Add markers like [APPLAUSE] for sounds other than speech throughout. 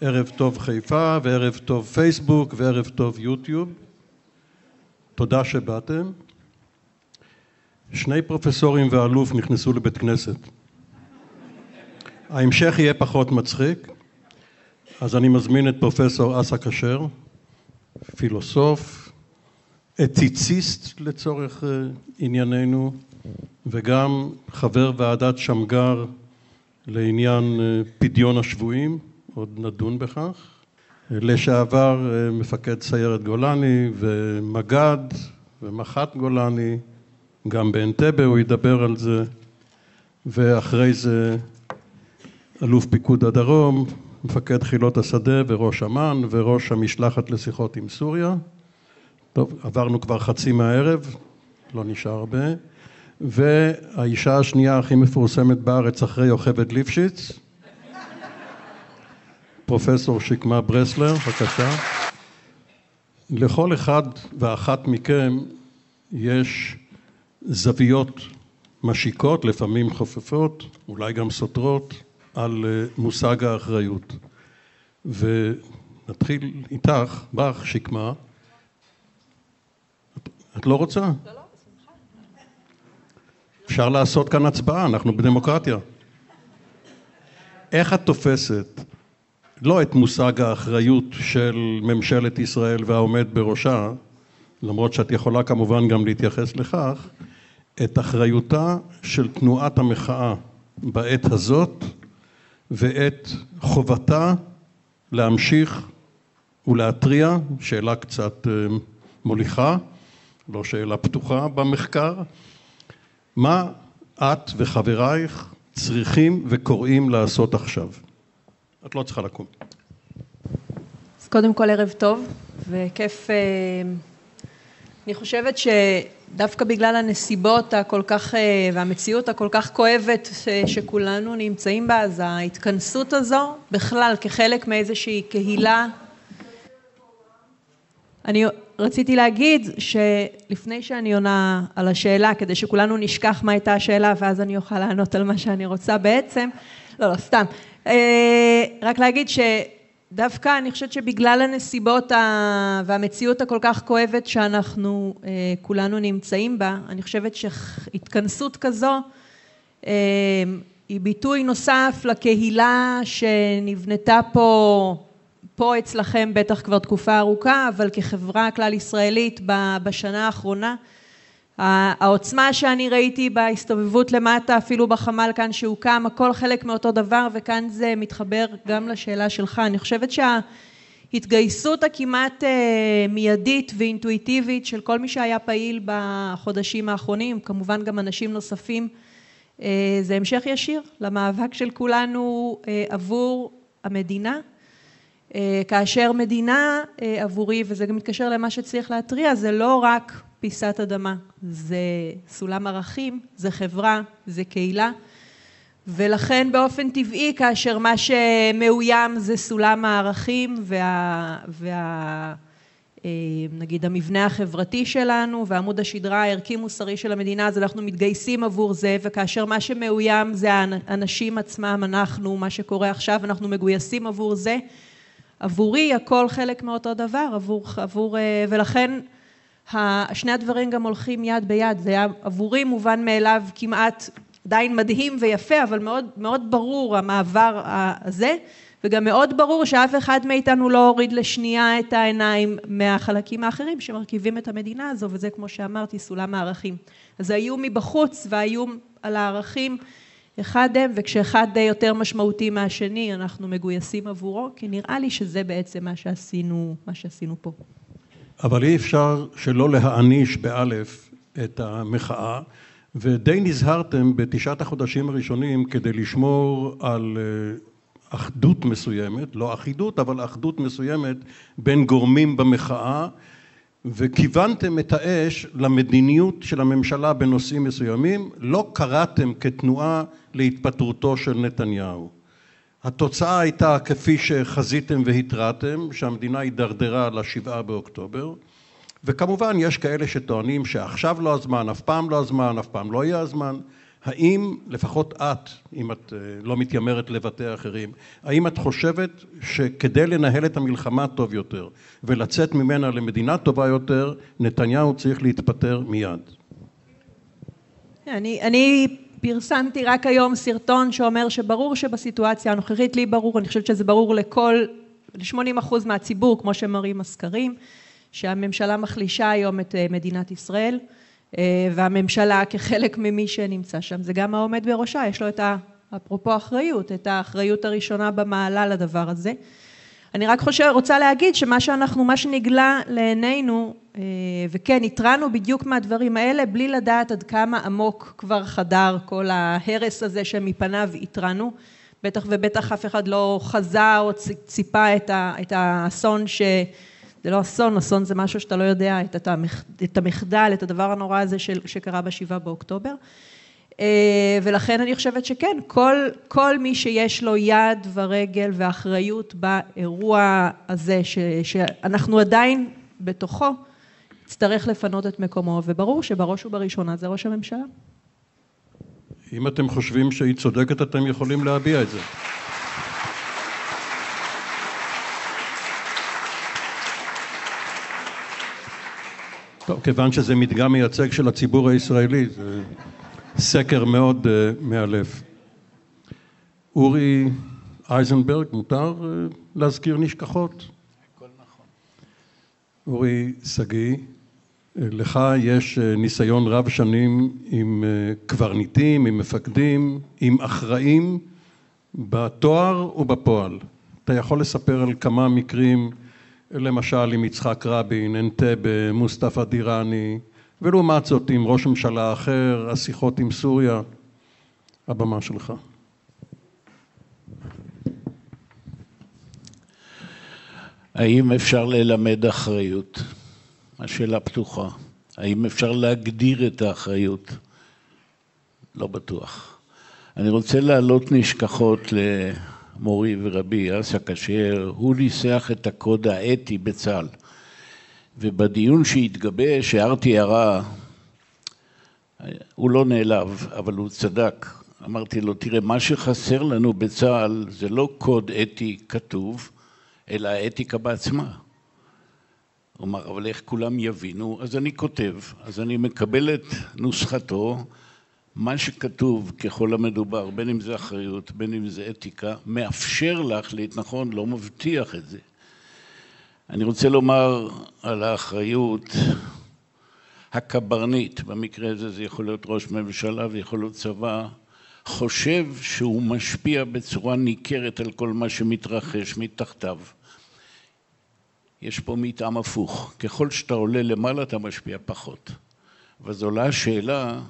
ערב טוב חיפה וערב טוב פייסבוק וערב טוב יוטיוב. תודה שבאתם. שני פרופסורים ואלוף נכנסו לבית כנסת. ההמשך יהיה פחות מצחיק, אז אני מזמין את פרופסור אסא כשר, פילוסוף, אתיציסט לצורך אה, ענייננו, וגם חבר ועדת שמגר לעניין אה, פדיון השבויים, עוד נדון בכך, לשעבר אה, מפקד סיירת גולני ומג"ד ומח"ט גולני, גם באנטבה הוא ידבר על זה, ואחרי זה אלוף פיקוד הדרום, מפקד חילות השדה וראש אמ"ן וראש המשלחת לשיחות עם סוריה. טוב, עברנו כבר חצי מהערב, לא נשאר הרבה. והאישה השנייה הכי מפורסמת בארץ אחרי יוכבד ליפשיץ, פרופסור שקמה ברסלר, בבקשה. לכל אחד ואחת מכם יש זוויות משיקות, לפעמים חופפות, אולי גם סותרות, על אה, מושג האחריות. ונתחיל איתך, בך, שקמה. את, את לא רוצה? אפשר לעשות כאן הצבעה, אנחנו בדמוקרטיה. איך את תופסת לא את מושג האחריות של ממשלת ישראל והעומד בראשה, למרות שאת יכולה כמובן גם להתייחס לכך, את אחריותה של תנועת המחאה בעת הזאת ואת חובתה להמשיך ולהתריע, שאלה קצת אה, מוליכה, לא שאלה פתוחה במחקר, מה את וחברייך צריכים וקוראים לעשות עכשיו? את לא צריכה לקום. אז קודם כל ערב טוב, וכיף, אה, אני חושבת שדווקא בגלל הנסיבות הכל כך, אה, והמציאות הכל כך כואבת אה, שכולנו נמצאים בה, אז ההתכנסות הזו, בכלל כחלק מאיזושהי קהילה, אני רציתי להגיד שלפני שאני עונה על השאלה, כדי שכולנו נשכח מה הייתה השאלה ואז אני אוכל לענות על מה שאני רוצה בעצם, לא, לא, סתם. אה, רק להגיד שדווקא אני חושבת שבגלל הנסיבות והמציאות הכל כך כואבת שאנחנו אה, כולנו נמצאים בה, אני חושבת שהתכנסות כזו אה, היא ביטוי נוסף לקהילה שנבנתה פה פה אצלכם בטח כבר תקופה ארוכה, אבל כחברה כלל ישראלית בשנה האחרונה, העוצמה שאני ראיתי בהסתובבות למטה, אפילו בחמ"ל כאן שהוקם, הכל חלק מאותו דבר, וכאן זה מתחבר גם לשאלה שלך. אני חושבת שההתגייסות הכמעט אה, מיידית ואינטואיטיבית של כל מי שהיה פעיל בחודשים האחרונים, כמובן גם אנשים נוספים, אה, זה המשך ישיר למאבק של כולנו אה, עבור המדינה כאשר מדינה עבורי, וזה גם מתקשר למה שצריך להתריע, זה לא רק פיסת אדמה, זה סולם ערכים, זה חברה, זה קהילה, ולכן באופן טבעי כאשר מה שמאוים זה סולם הערכים וה... וה אה, נגיד המבנה החברתי שלנו ועמוד השדרה הערכי מוסרי של המדינה אז אנחנו מתגייסים עבור זה וכאשר מה שמאוים זה האנשים עצמם אנחנו מה שקורה עכשיו אנחנו מגויסים עבור זה. עבורי הכל חלק מאותו דבר, עבור, עבור, אה, ולכן שני הדברים גם הולכים יד ביד, זה היה עבורי מובן מאליו כמעט עדיין מדהים ויפה, אבל מאוד, מאוד ברור המעבר הזה, וגם מאוד ברור שאף אחד מאיתנו לא הוריד לשנייה את העיניים מהחלקים האחרים שמרכיבים את המדינה הזו, וזה כמו שאמרתי, סולם הערכים. אז האיום מבחוץ והאיום על הערכים אחד הם, וכשאחד יותר משמעותי מהשני, אנחנו מגויסים עבורו, כי נראה לי שזה בעצם מה שעשינו, מה שעשינו פה. אבל אי אפשר שלא להעניש באלף את המחאה, ודי נזהרתם בתשעת החודשים הראשונים כדי לשמור על אה, אחדות מסוימת, לא אחידות, אבל אחדות מסוימת בין גורמים במחאה וכיוונתם את האש למדיניות של הממשלה בנושאים מסוימים, לא קראתם כתנועה להתפטרותו של נתניהו. התוצאה הייתה כפי שחזיתם והתרעתם, שהמדינה הידרדרה לשבעה באוקטובר, וכמובן יש כאלה שטוענים שעכשיו לא הזמן, אף פעם לא הזמן, אף פעם לא יהיה הזמן. האם, לפחות את, אם את אה, לא מתיימרת לבטא אחרים, האם את חושבת שכדי לנהל את המלחמה טוב יותר ולצאת ממנה למדינה טובה יותר, נתניהו צריך להתפטר מיד? אני, אני פרסמתי רק היום סרטון שאומר שברור שבסיטואציה הנוכחית, לי ברור, אני חושבת שזה ברור לכל, ל-80% מהציבור, כמו שמראים הסקרים, שהממשלה מחלישה היום את אה, מדינת ישראל. אה, והממשלה כחלק ממי שנמצא שם, זה גם העומד בראשה, יש לו את ה... אפרופו אחריות, את האחריות הראשונה במעלה לדבר הזה. אני רק חושב, רוצה להגיד שמה שאנחנו, מה שנגלה לעינינו, אה, וכן, התרענו בדיוק מהדברים האלה, בלי לדעת עד כמה עמוק כבר חדר כל ההרס הזה שמפניו התרענו. בטח ובטח אף אחד לא חזה או ציפה את האסון ש... זה לא אסון, אסון זה משהו שאתה לא יודע, את המחדל, את הדבר הנורא הזה שקרה בשבעה באוקטובר. אה, ולכן אני חושבת שכן, כל, כל מי שיש לו יד ורגל ואחריות באירוע הזה, ש, שאנחנו עדיין בתוכו, יצטרך לפנות את מקומו, וברור שבראש ובראשונה זה ראש הממשלה. אם אתם חושבים שהיא צודקת, אתם יכולים להביע את זה. טוב, כיוון שזה מדגם מייצג של הציבור הישראלי, זה סקר מאוד uh, מאלף. אורי אייזנברג, מותר uh, להזכיר נשכחות? הכל נכון. אורי שגיא, לך יש ניסיון רב שנים עם קברניטים, עם מפקדים, עם אחראים, בתואר ובפועל. אתה יכול לספר על כמה מקרים למשל עם יצחק רבין, אנטבה, מוסטפא דיראני, ולעומת זאת עם ראש ממשלה אחר, השיחות עם סוריה, הבמה שלך. האם אפשר ללמד אחריות? השאלה פתוחה. האם אפשר להגדיר את האחריות? לא בטוח. אני רוצה להעלות נשכחות ל... מורי ורבי אסא כשר, הוא ניסח את הקוד האתי בצה"ל. ובדיון שהתגבש הערתי הערה, הוא לא נעלב, אבל הוא צדק. אמרתי לו, תראה, מה שחסר לנו בצה"ל זה לא קוד אתי כתוב, אלא האתיקה בעצמה. הוא אמר, אבל איך כולם יבינו? אז אני כותב, אז אני מקבל את נוסחתו, מה שכתוב ככל המדובר, בין אם זה אחריות, בין אם זה אתיקה, מאפשר להחליט נכון, לא מבטיח את זה. אני רוצה לומר על האחריות הקברניט, במקרה הזה זה יכול להיות ראש ממשלה ויכול להיות צבא, חושב שהוא משפיע בצורה ניכרת על כל מה שמתרחש מתחתיו. יש פה מתאם הפוך, ככל שאתה עולה למעלה אתה משפיע פחות. ואז עולה השאלה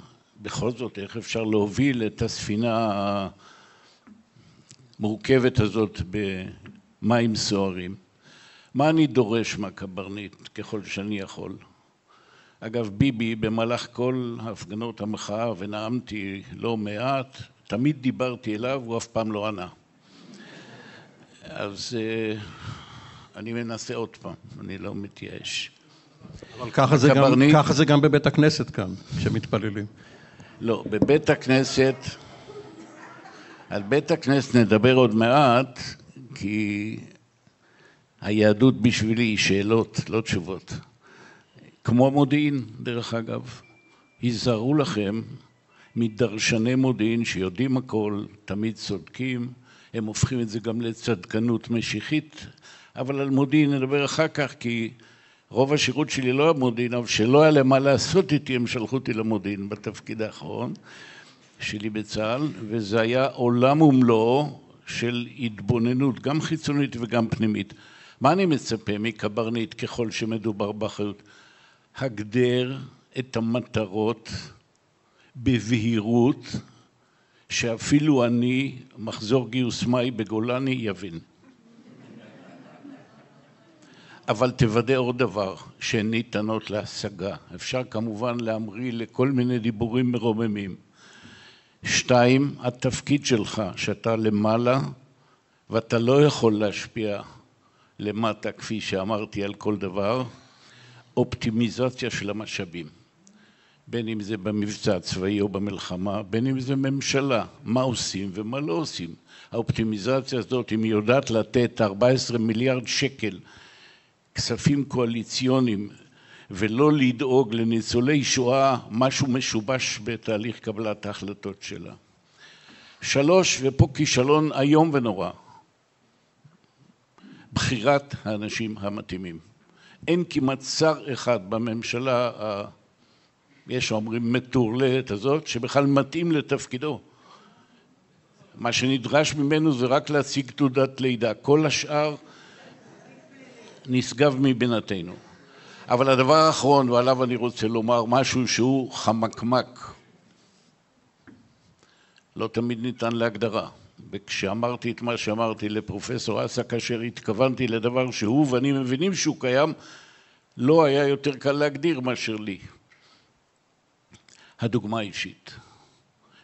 בכל זאת, איך אפשר להוביל את הספינה המורכבת הזאת במים סוערים? מה אני דורש מהקברניט ככל שאני יכול? אגב, ביבי, במהלך כל הפגנות המחאה, ונאמתי לא מעט, תמיד דיברתי אליו, הוא אף פעם לא ענה. אז uh, אני מנסה עוד פעם, אני לא מתייאש. אבל ככה זה, הקברניט... גם, ככה זה גם בבית הכנסת כאן, כשמתפללים. לא, בבית הכנסת, על בית הכנסת נדבר עוד מעט, כי היהדות בשבילי היא שאלות, לא תשובות. כמו מודיעין, דרך אגב. היזהרו לכם מדרשני מודיעין שיודעים הכל, תמיד צודקים, הם הופכים את זה גם לצדקנות משיחית, אבל על מודיעין נדבר אחר כך, כי רוב השירות שלי לא היה מודיעין, אבל שלא היה להם מה לעשות איתי, הם שלחו אותי למודיעין בתפקיד האחרון שלי בצה"ל, וזה היה עולם ומלואו של התבוננות, גם חיצונית וגם פנימית. מה אני מצפה מקברניט ככל שמדובר באחריות? הגדר את המטרות בבהירות, שאפילו אני, מחזור גיוס מאי בגולני, יבין. אבל תוודא עוד דבר, שהן ניתנות להשגה. אפשר כמובן להמריא לכל מיני דיבורים מרוממים. שתיים, התפקיד שלך, שאתה למעלה ואתה לא יכול להשפיע למטה, כפי שאמרתי, על כל דבר, אופטימיזציה של המשאבים. בין אם זה במבצע הצבאי או במלחמה, בין אם זה ממשלה, מה עושים ומה לא עושים. האופטימיזציה הזאת, אם היא יודעת לתת 14 מיליארד שקל כספים קואליציוניים ולא לדאוג לניצולי שואה, משהו משובש בתהליך קבלת ההחלטות שלה. שלוש, ופה כישלון איום ונורא, בחירת האנשים המתאימים. אין כמעט שר אחד בממשלה, יש אומרים מטורללת הזאת, שבכלל מתאים לתפקידו. מה שנדרש ממנו זה רק להציג תעודת לידה, כל השאר נשגב מבינתנו. אבל הדבר האחרון, ועליו אני רוצה לומר משהו שהוא חמקמק, לא תמיד ניתן להגדרה. וכשאמרתי את מה שאמרתי לפרופסור אסא, כאשר התכוונתי לדבר שהוא ואני מבינים שהוא קיים, לא היה יותר קל להגדיר מאשר לי. הדוגמה האישית.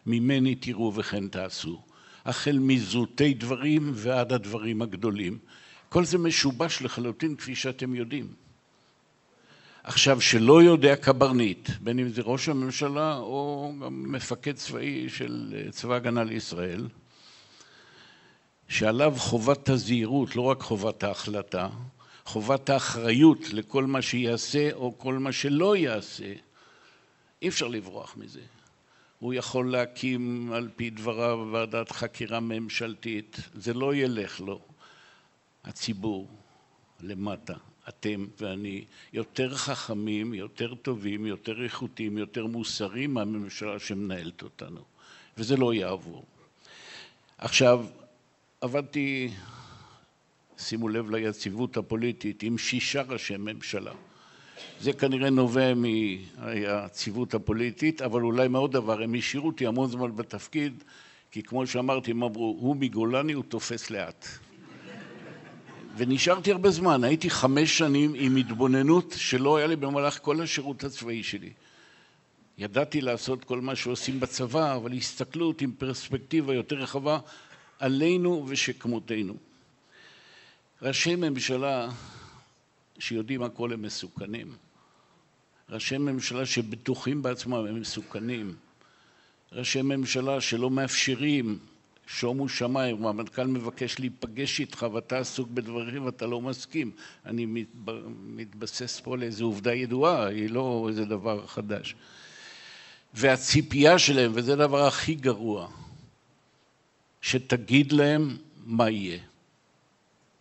ממני תראו וכן תעשו. החל מזוטי דברים ועד הדברים הגדולים. כל זה משובש לחלוטין כפי שאתם יודעים. עכשיו, שלא יודע קברניט, בין אם זה ראש הממשלה או גם מפקד צבאי של צבא הגנה לישראל, שעליו חובת הזהירות, לא רק חובת ההחלטה, חובת האחריות לכל מה שיעשה או כל מה שלא יעשה, אי אפשר לברוח מזה. הוא יכול להקים על פי דבריו ועדת חקירה ממשלתית, זה לא ילך לו. הציבור למטה, אתם ואני, יותר חכמים, יותר טובים, יותר איכותיים, יותר מוסריים מהממשלה שמנהלת אותנו, וזה לא יעבור. עכשיו, עבדתי, שימו לב ליציבות הפוליטית, עם שישה ראשי ממשלה. זה כנראה נובע מהיציבות הפוליטית, אבל אולי מעוד דבר, הם השאירו אותי המון זמן בתפקיד, כי כמו שאמרתי, הם אמרו, הוא מגולני, הוא תופס לאט. ונשארתי הרבה זמן, הייתי חמש שנים עם התבוננות שלא היה לי במהלך כל השירות הצבאי שלי. ידעתי לעשות כל מה שעושים בצבא, אבל הסתכלות עם פרספקטיבה יותר רחבה עלינו ושכמותנו. ראשי ממשלה שיודעים הכל הם מסוכנים. ראשי ממשלה שבטוחים בעצמם הם מסוכנים. ראשי ממשלה שלא מאפשרים שומו שמיים, המנכ"ל מבקש להיפגש איתך ואתה עסוק בדברים ואתה לא מסכים. אני מתבסס פה לאיזו עובדה ידועה, היא לא איזה דבר חדש. והציפייה שלהם, וזה הדבר הכי גרוע, שתגיד להם מה יהיה.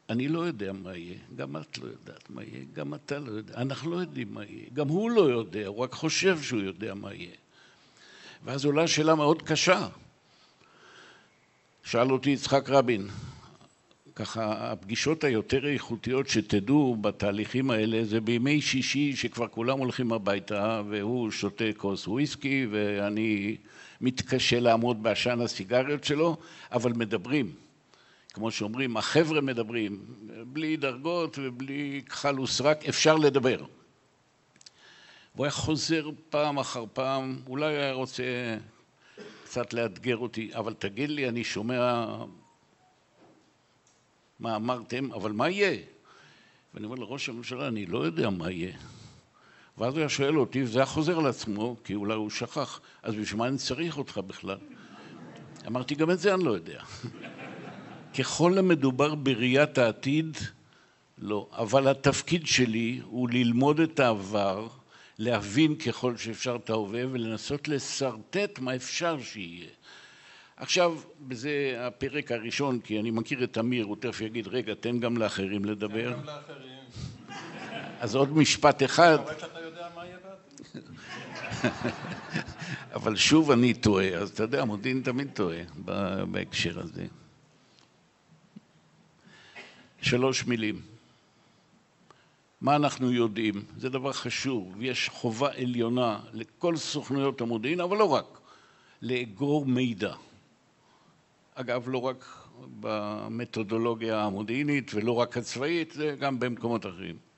אני לא יודע מה יהיה, גם את לא יודעת מה יהיה, גם אתה לא יודע, אנחנו לא יודעים מה יהיה, גם הוא לא יודע, הוא רק חושב שהוא יודע מה יהיה. ואז עולה שאלה מאוד קשה. שאל אותי יצחק רבין, ככה הפגישות היותר איכותיות שתדעו בתהליכים האלה זה בימי שישי שכבר כולם הולכים הביתה והוא שותה כוס וויסקי ואני מתקשה לעמוד בעשן הסיגריות שלו אבל מדברים כמו שאומרים, החבר'ה מדברים, בלי דרגות ובלי כחל וסרק, אפשר לדבר. והוא היה חוזר פעם אחר פעם, אולי היה רוצה קצת לאתגר אותי, אבל תגיד לי, אני שומע מה אמרתם, אבל מה יהיה? ואני אומר לראש הממשלה, אני לא יודע מה יהיה. ואז הוא היה שואל אותי, וזה היה חוזר על עצמו, כי אולי הוא שכח, אז בשביל מה אני צריך אותך בכלל? אמרתי, גם את זה אני לא יודע. [LAUGHS] ככל המדובר בראיית העתיד, לא. אבל התפקיד שלי הוא ללמוד את העבר, להבין ככל שאפשר את ההווה ולנסות לשרטט מה אפשר שיהיה. עכשיו, בזה הפרק הראשון, כי אני מכיר את אמיר, הוא תכף יגיד, רגע, תן גם לאחרים לדבר. תן גם לאחרים. אז עוד משפט אחד. [LAUGHS] אבל שוב אני טועה, אז אתה יודע, מודיעין תמיד טועה בהקשר הזה. שלוש מילים. מה אנחנו יודעים? זה דבר חשוב, ויש חובה עליונה לכל סוכנויות המודיעין, אבל לא רק, לאגור מידע. אגב, לא רק במתודולוגיה המודיעינית ולא רק הצבאית, זה גם במקומות אחרים.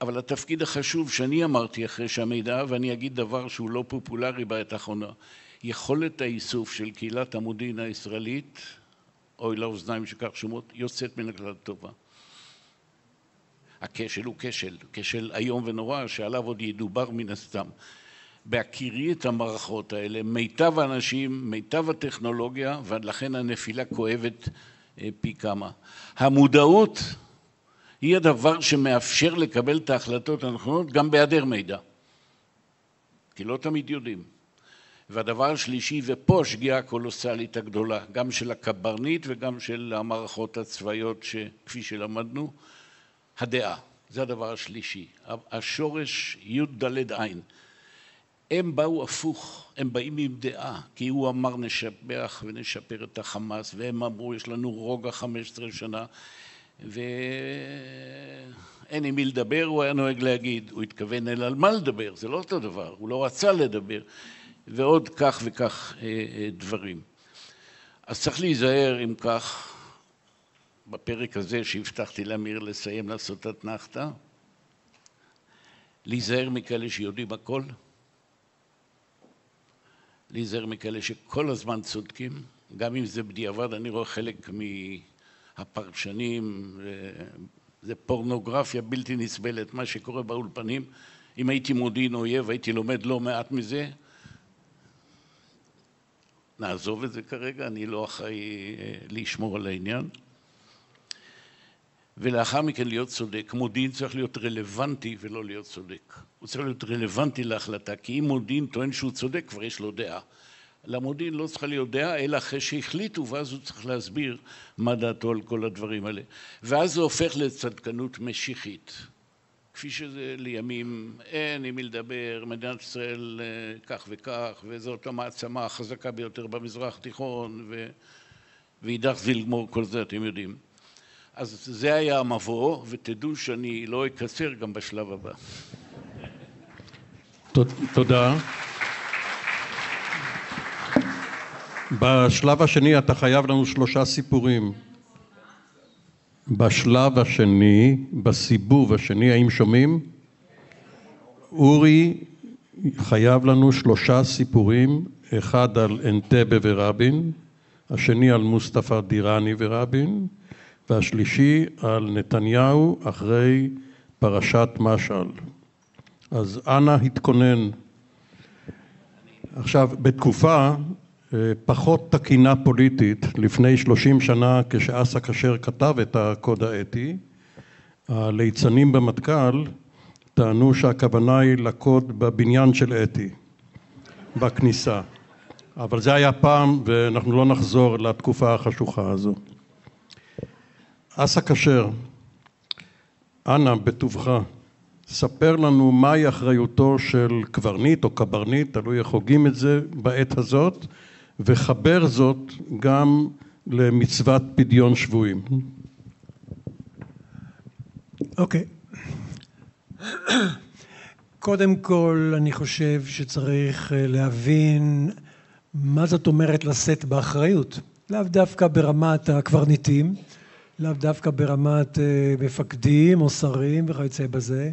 אבל התפקיד החשוב שאני אמרתי אחרי שהמידע, ואני אגיד דבר שהוא לא פופולרי בעת האחרונה, יכולת האיסוף של קהילת המודיעין הישראלית אוי לאוזניים שכך שומעות, יוצאת מן הכלל טובה. הכשל הוא כשל, כשל איום ונורא שעליו עוד ידובר מן הסתם. בהכירי את המערכות האלה, מיטב האנשים, מיטב הטכנולוגיה, ולכן הנפילה כואבת אה, פי כמה. המודעות היא הדבר שמאפשר לקבל את ההחלטות הנכונות גם בהיעדר מידע, כי לא תמיד יודעים. והדבר השלישי, ופה השגיאה הקולוסלית הגדולה, גם של הקברניט וגם של המערכות הצבאיות שכפי שלמדנו, הדעה, זה הדבר השלישי, השורש י"ד עין. הם באו הפוך, הם באים עם דעה, כי הוא אמר נשבח ונשפר את החמאס, והם אמרו יש לנו רוגע חמש עשרה שנה, ואין עם מי לדבר, הוא היה נוהג להגיד, הוא התכוון אלא על מה לדבר, זה לא אותו דבר, הוא לא רצה לדבר, ועוד כך וכך אה, אה, דברים. אז צריך להיזהר אם כך, בפרק הזה שהבטחתי לאמיר לסיים לעשות אתנחתא, להיזהר מכאלה שיודעים הכל, להיזהר מכאלה שכל הזמן צודקים, גם אם זה בדיעבד, אני רואה חלק מהפרשנים, זה פורנוגרפיה בלתי נסבלת, מה שקורה באולפנים. אם הייתי מודיעין אויב, הייתי לומד לא מעט מזה. נעזוב את זה כרגע, אני לא אחראי אה, לשמור על העניין. ולאחר מכן להיות צודק. מודיעין צריך להיות רלוונטי ולא להיות צודק. הוא צריך להיות רלוונטי להחלטה, כי אם מודיעין טוען שהוא צודק, כבר יש לו דעה. למודיעין לא צריכה להיות דעה, אלא אחרי שהחליטו, ואז הוא צריך להסביר מה דעתו על כל הדברים האלה. ואז זה הופך לצדקנות משיחית. כפי שזה לימים, אין עם מי לדבר, מדינת ישראל אה, כך וכך, וזאת המעצמה החזקה ביותר במזרח התיכון, ו... ואידך זיל גמור כל זה, אתם יודעים. אז זה היה המבוא, ותדעו שאני לא אקצר גם בשלב הבא. תודה. בשלב השני אתה חייב לנו שלושה סיפורים. בשלב השני, בסיבוב השני, האם שומעים? אורי חייב לנו שלושה סיפורים, אחד על אנטבה ורבין, השני על מוסטפא דיראני ורבין, והשלישי על נתניהו אחרי פרשת משעל. אז אנא התכונן. עכשיו, בתקופה פחות תקינה פוליטית, לפני שלושים שנה כשאסא כשר כתב את הקוד האתי, הליצנים במטכ"ל טענו שהכוונה היא לקוד בבניין של אתי, בכניסה. אבל זה היה פעם ואנחנו לא נחזור לתקופה החשוכה הזו. אסא כשר, אנא בטובך, ספר לנו מהי אחריותו של קברניט או קברניט, תלוי איך הוגים את זה בעת הזאת, וחבר זאת גם למצוות פדיון שבויים. אוקיי. קודם כל, אני חושב שצריך אה, להבין מה זאת אומרת לשאת באחריות. לאו דווקא ברמת הקברניטים, לאו דווקא ברמת אה, מפקדים או שרים וכיוצא בזה,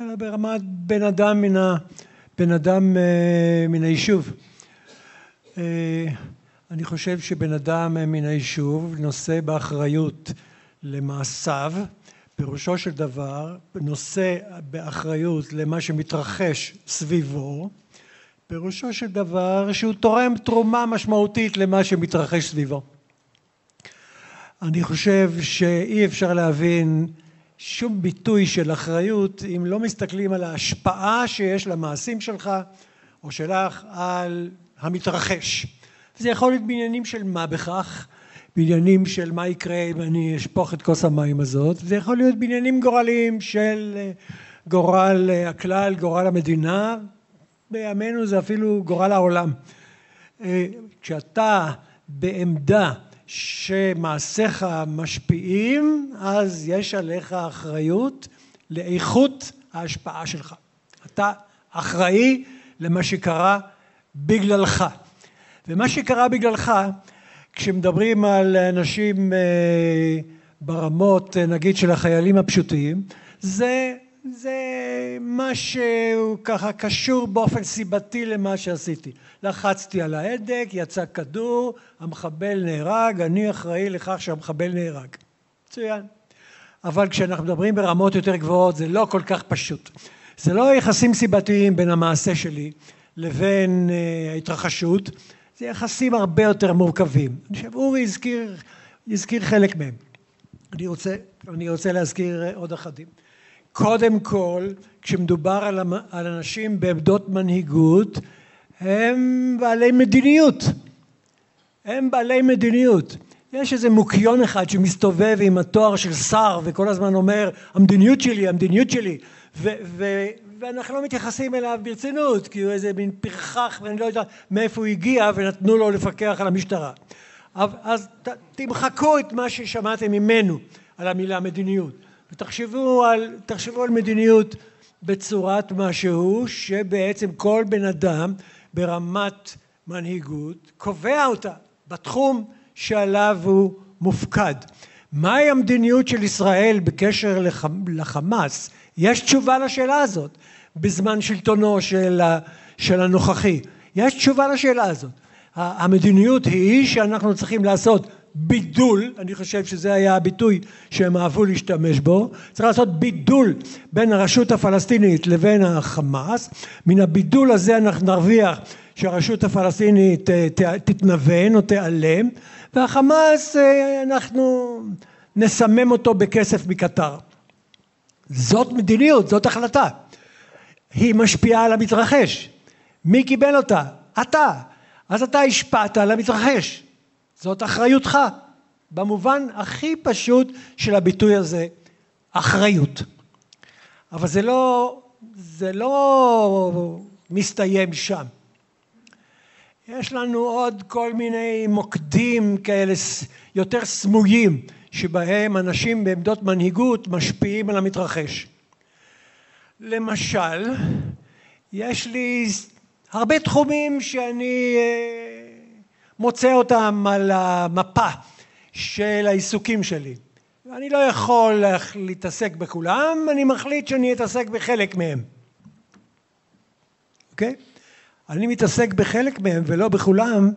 אלא ברמת בן אדם מן, ה, בן אדם אה, מן היישוב. אה, אני חושב שבן אדם מן היישוב נושא באחריות למעשיו, פירושו של דבר נושא באחריות למה שמתרחש סביבו, פירושו של דבר שהוא תורם תרומה משמעותית למה שמתרחש סביבו. אני חושב שאי אפשר להבין שום ביטוי של אחריות אם לא מסתכלים על ההשפעה שיש למעשים שלך או שלך על המתרחש. זה יכול להיות בעניינים של מה בכך, בעניינים של מה יקרה אם אני אשפוך את כוס המים הזאת, זה יכול להיות בעניינים גורליים של אה, גורל אה, הכלל, גורל המדינה, בימינו זה אפילו גורל העולם. אה, כשאתה בעמדה שמעשיך משפיעים, אז יש עליך אחריות לאיכות ההשפעה שלך. אתה אחראי למה שקרה בגללך. ומה שקרה בגללך, כשמדברים על אנשים אה, ברמות, אה, נגיד, של החיילים הפשוטים, זה זה משהו ככה קשור באופן סיבתי למה שעשיתי. לחצתי על ההדק, יצא כדור, המחבל נהרג, אני אחראי לכך שהמחבל נהרג. מצוין. אבל כשאנחנו מדברים ברמות יותר גבוהות זה לא כל כך פשוט. זה לא יחסים סיבתיים בין המעשה שלי לבין אה, ההתרחשות, זה יחסים הרבה יותר מורכבים. אני חושב, אורי הזכיר, הזכיר חלק מהם. אני רוצה, אני רוצה להזכיר עוד אחדים. קודם כל, כשמדובר על, על אנשים בעמדות מנהיגות, הם בעלי מדיניות. הם בעלי מדיניות. יש איזה מוקיון אחד שמסתובב עם התואר של שר וכל הזמן אומר המדיניות שלי, המדיניות שלי ו- ו- ואנחנו לא מתייחסים אליו ברצינות כי הוא איזה מין פרחח ואני לא יודע מאיפה הוא הגיע ונתנו לו לפקח על המשטרה אז ת- תמחקו את מה ששמעתם ממנו על המילה מדיניות ותחשבו על, על מדיניות בצורת משהו שבעצם כל בן אדם ברמת מנהיגות קובע אותה בתחום שעליו הוא מופקד. מהי המדיניות של ישראל בקשר לחמאס? יש תשובה לשאלה הזאת בזמן שלטונו של, של הנוכחי. יש תשובה לשאלה הזאת. המדיניות היא שאנחנו צריכים לעשות בידול, אני חושב שזה היה הביטוי שהם אהבו להשתמש בו, צריך לעשות בידול בין הרשות הפלסטינית לבין החמאס, מן הבידול הזה אנחנו נרוויח שהרשות הפלסטינית תתנוון או תיעלם והחמאס אה, אנחנו נסמם אותו בכסף מקטר. זאת מדיניות, זאת החלטה. היא משפיעה על המתרחש. מי קיבל אותה? אתה. אז אתה השפעת על המתרחש. זאת אחריותך. במובן הכי פשוט של הביטוי הזה, אחריות. אבל זה לא, זה לא מסתיים שם. יש לנו עוד כל מיני מוקדים כאלה יותר סמויים שבהם אנשים בעמדות מנהיגות משפיעים על המתרחש. למשל, יש לי הרבה תחומים שאני אה, מוצא אותם על המפה של העיסוקים שלי. אני לא יכול להתעסק בכולם, אני מחליט שאני אתעסק בחלק מהם. אוקיי? Okay? אני מתעסק בחלק מהם ולא בכולם,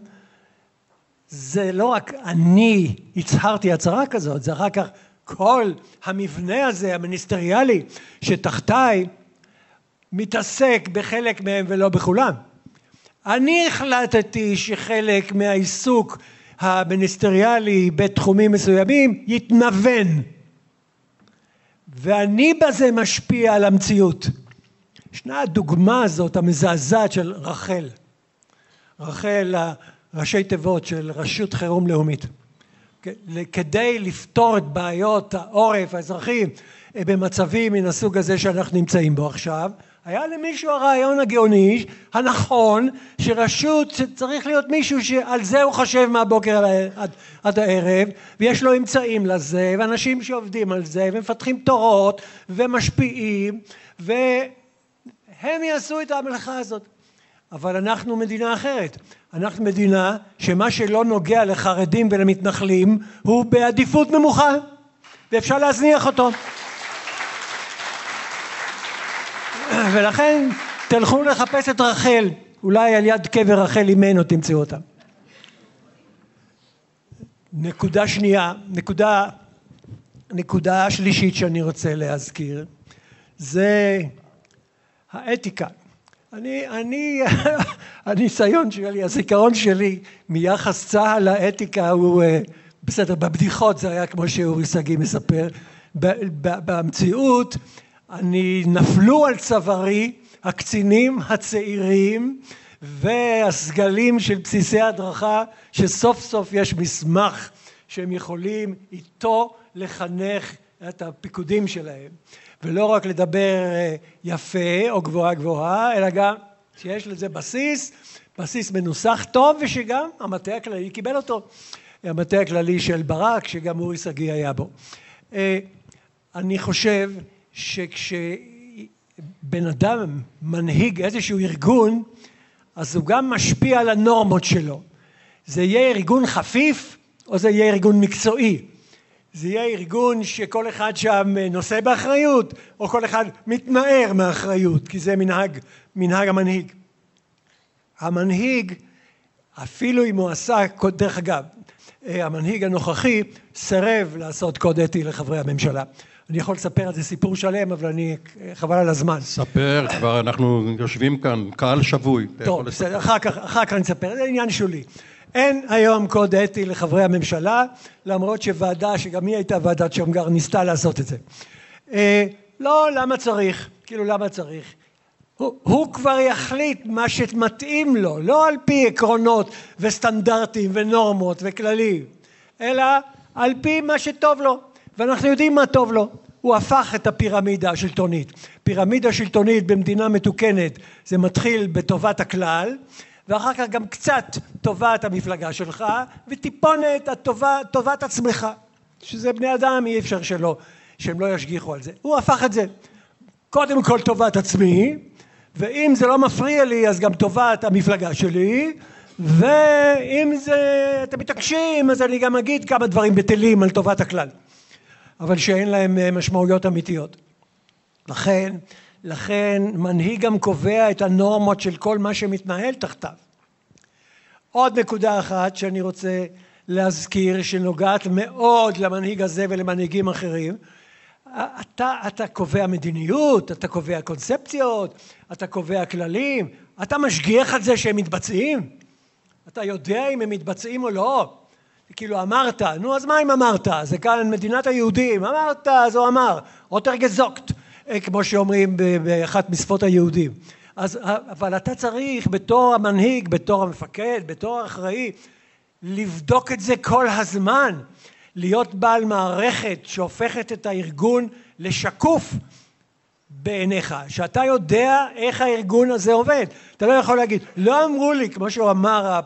זה לא רק אני הצהרתי הצהרה כזאת, זה אחר כך כל המבנה הזה המיניסטריאלי שתחתיי מתעסק בחלק מהם ולא בכולם. אני החלטתי שחלק מהעיסוק המיניסטריאלי בתחומים מסוימים יתנוון ואני בזה משפיע על המציאות. ישנה הדוגמה הזאת המזעזעת של רחל. רחל, ראשי תיבות של רשות חירום לאומית. כדי לפתור את בעיות העורף האזרחי במצבים מן הסוג הזה שאנחנו נמצאים בו עכשיו, היה למישהו הרעיון הגאוני הנכון שרשות צריך להיות מישהו שעל זה הוא חושב מהבוקר עד, עד הערב ויש לו אמצעים לזה ואנשים שעובדים על זה ומפתחים תורות ומשפיעים ו... הם יעשו את המלאכה הזאת. אבל אנחנו מדינה אחרת. אנחנו מדינה שמה שלא נוגע לחרדים ולמתנחלים הוא בעדיפות נמוכה ואפשר להזניח אותו. ולכן תלכו לחפש את רחל, אולי על יד קבר רחל אימנו תמצאו אותה. נקודה שנייה, נקודה, נקודה שלישית שאני רוצה להזכיר זה האתיקה. אני, אני, [LAUGHS] הניסיון שלי, הזיכרון שלי מיחס צה"ל לאתיקה הוא אה, בסדר, בבדיחות זה היה כמו שאורי שגיא מספר, במציאות אני נפלו על צווארי הקצינים הצעירים והסגלים של בסיסי הדרכה שסוף סוף יש מסמך שהם יכולים איתו לחנך את הפיקודים שלהם ולא רק לדבר אה, יפה או גבוהה גבוהה, אלא גם שיש לזה בסיס, בסיס מנוסח טוב, ושגם המטה הכללי קיבל אותו. המטה הכללי של ברק, שגם אורי שגיא היה בו. אה, אני חושב שכשבן אדם מנהיג איזשהו ארגון, אז הוא גם משפיע על הנורמות שלו. זה יהיה ארגון חפיף, או זה יהיה ארגון מקצועי. זה יהיה ארגון שכל אחד שם נושא באחריות או כל אחד מתנער מאחריות כי זה מנהג, מנהג המנהיג. המנהיג אפילו אם הוא עשה, דרך אגב, אה, המנהיג הנוכחי סירב לעשות קוד אתי לחברי הממשלה. אני יכול לספר על זה סיפור שלם, אבל אני, חבל על הזמן. ספר, כבר אנחנו יושבים כאן, קהל שבוי. טוב, בסדר, אחר כך, אחר כך אני אספר, זה עניין שולי. אין היום קוד אתי לחברי הממשלה, למרות שוועדה, שגם היא הייתה ועדת שמגר, ניסתה לעשות את זה. אה, לא, למה צריך? כאילו, למה צריך? הוא, הוא כבר יחליט מה שמתאים לו, לא על פי עקרונות וסטנדרטים ונורמות וכללים, אלא על פי מה שטוב לו, ואנחנו יודעים מה טוב לו. הוא הפך את הפירמידה השלטונית. פירמידה שלטונית במדינה מתוקנת זה מתחיל בטובת הכלל, ואחר כך גם קצת טובת המפלגה שלך, וטיפונת טובת עצמך, שזה בני אדם אי אפשר שלא, שהם לא ישגיחו על זה. הוא הפך את זה. קודם כל טובת עצמי, ואם זה לא מפריע לי אז גם טובת המפלגה שלי ואם זה אתם מתעקשים אז אני גם אגיד כמה דברים בטלים על טובת הכלל אבל שאין להם אה, משמעויות אמיתיות לכן לכן מנהיג גם קובע את הנורמות של כל מה שמתנהל תחתיו עוד נקודה אחת שאני רוצה להזכיר שנוגעת מאוד למנהיג הזה ולמנהיגים אחרים אתה, אתה קובע מדיניות, אתה קובע קונספציות, אתה קובע כללים, אתה משגיח על זה שהם מתבצעים? אתה יודע אם הם מתבצעים או לא? כאילו אמרת, נו אז מה אם אמרת? זה כאן מדינת היהודים, אמרת אז הוא אמר, אוטר גזוקט, כמו שאומרים באחת משפות היהודים. אז, אבל אתה צריך בתור המנהיג, בתור המפקד, בתור האחראי, לבדוק את זה כל הזמן. להיות בעל מערכת שהופכת את הארגון לשקוף בעיניך, שאתה יודע איך הארגון הזה עובד. אתה לא יכול להגיד, לא אמרו לי, כמו שהוא אמר,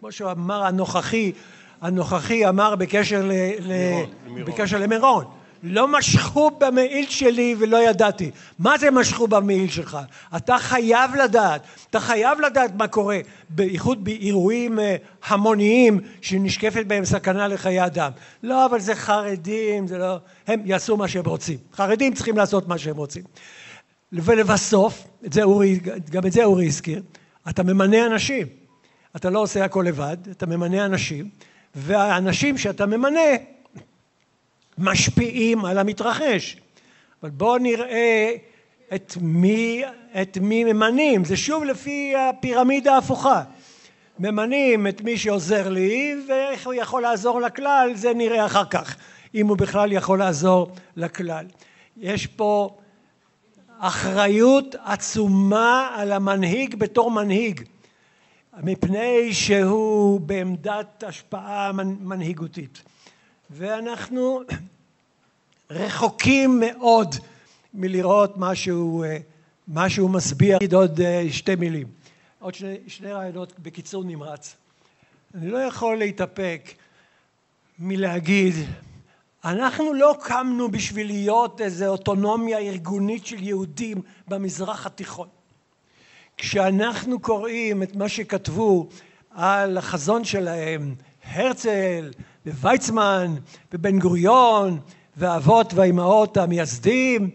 כמו שהוא אמר הנוכחי, הנוכחי אמר בקשר, ל, למירון, ל, בקשר למירון. לא משכו במעיל שלי ולא ידעתי. מה זה משכו במעיל שלך? אתה חייב לדעת, אתה חייב לדעת מה קורה, בייחוד באירועים אה, המוניים שנשקפת בהם סכנה לחיי אדם. לא, אבל זה חרדים, זה לא... הם יעשו מה שהם רוצים. חרדים צריכים לעשות מה שהם רוצים. ולבסוף, את זה אורי, גם את זה אורי הזכיר, אתה ממנה אנשים. אתה לא עושה הכל לבד, אתה ממנה אנשים, והאנשים שאתה ממנה משפיעים על המתרחש. אבל בואו נראה את מי, את מי ממנים, זה שוב לפי הפירמידה ההפוכה. ממנים את מי שעוזר לי ואיך הוא יכול לעזור לכלל זה נראה אחר כך אם הוא בכלל יכול לעזור לכלל. יש פה אחריות עצומה על המנהיג בתור מנהיג מפני שהוא בעמדת השפעה מנהיגותית ואנחנו רחוקים מאוד מלראות משהו, משהו משביע. עוד שתי מילים, עוד שני, שני רעיונות בקיצור נמרץ. אני לא יכול להתאפק מלהגיד אנחנו לא קמנו בשביל להיות איזו אוטונומיה ארגונית של יהודים במזרח התיכון. כשאנחנו קוראים את מה שכתבו על החזון שלהם, הרצל וויצמן ובן גוריון והאבות והאימהות המייסדים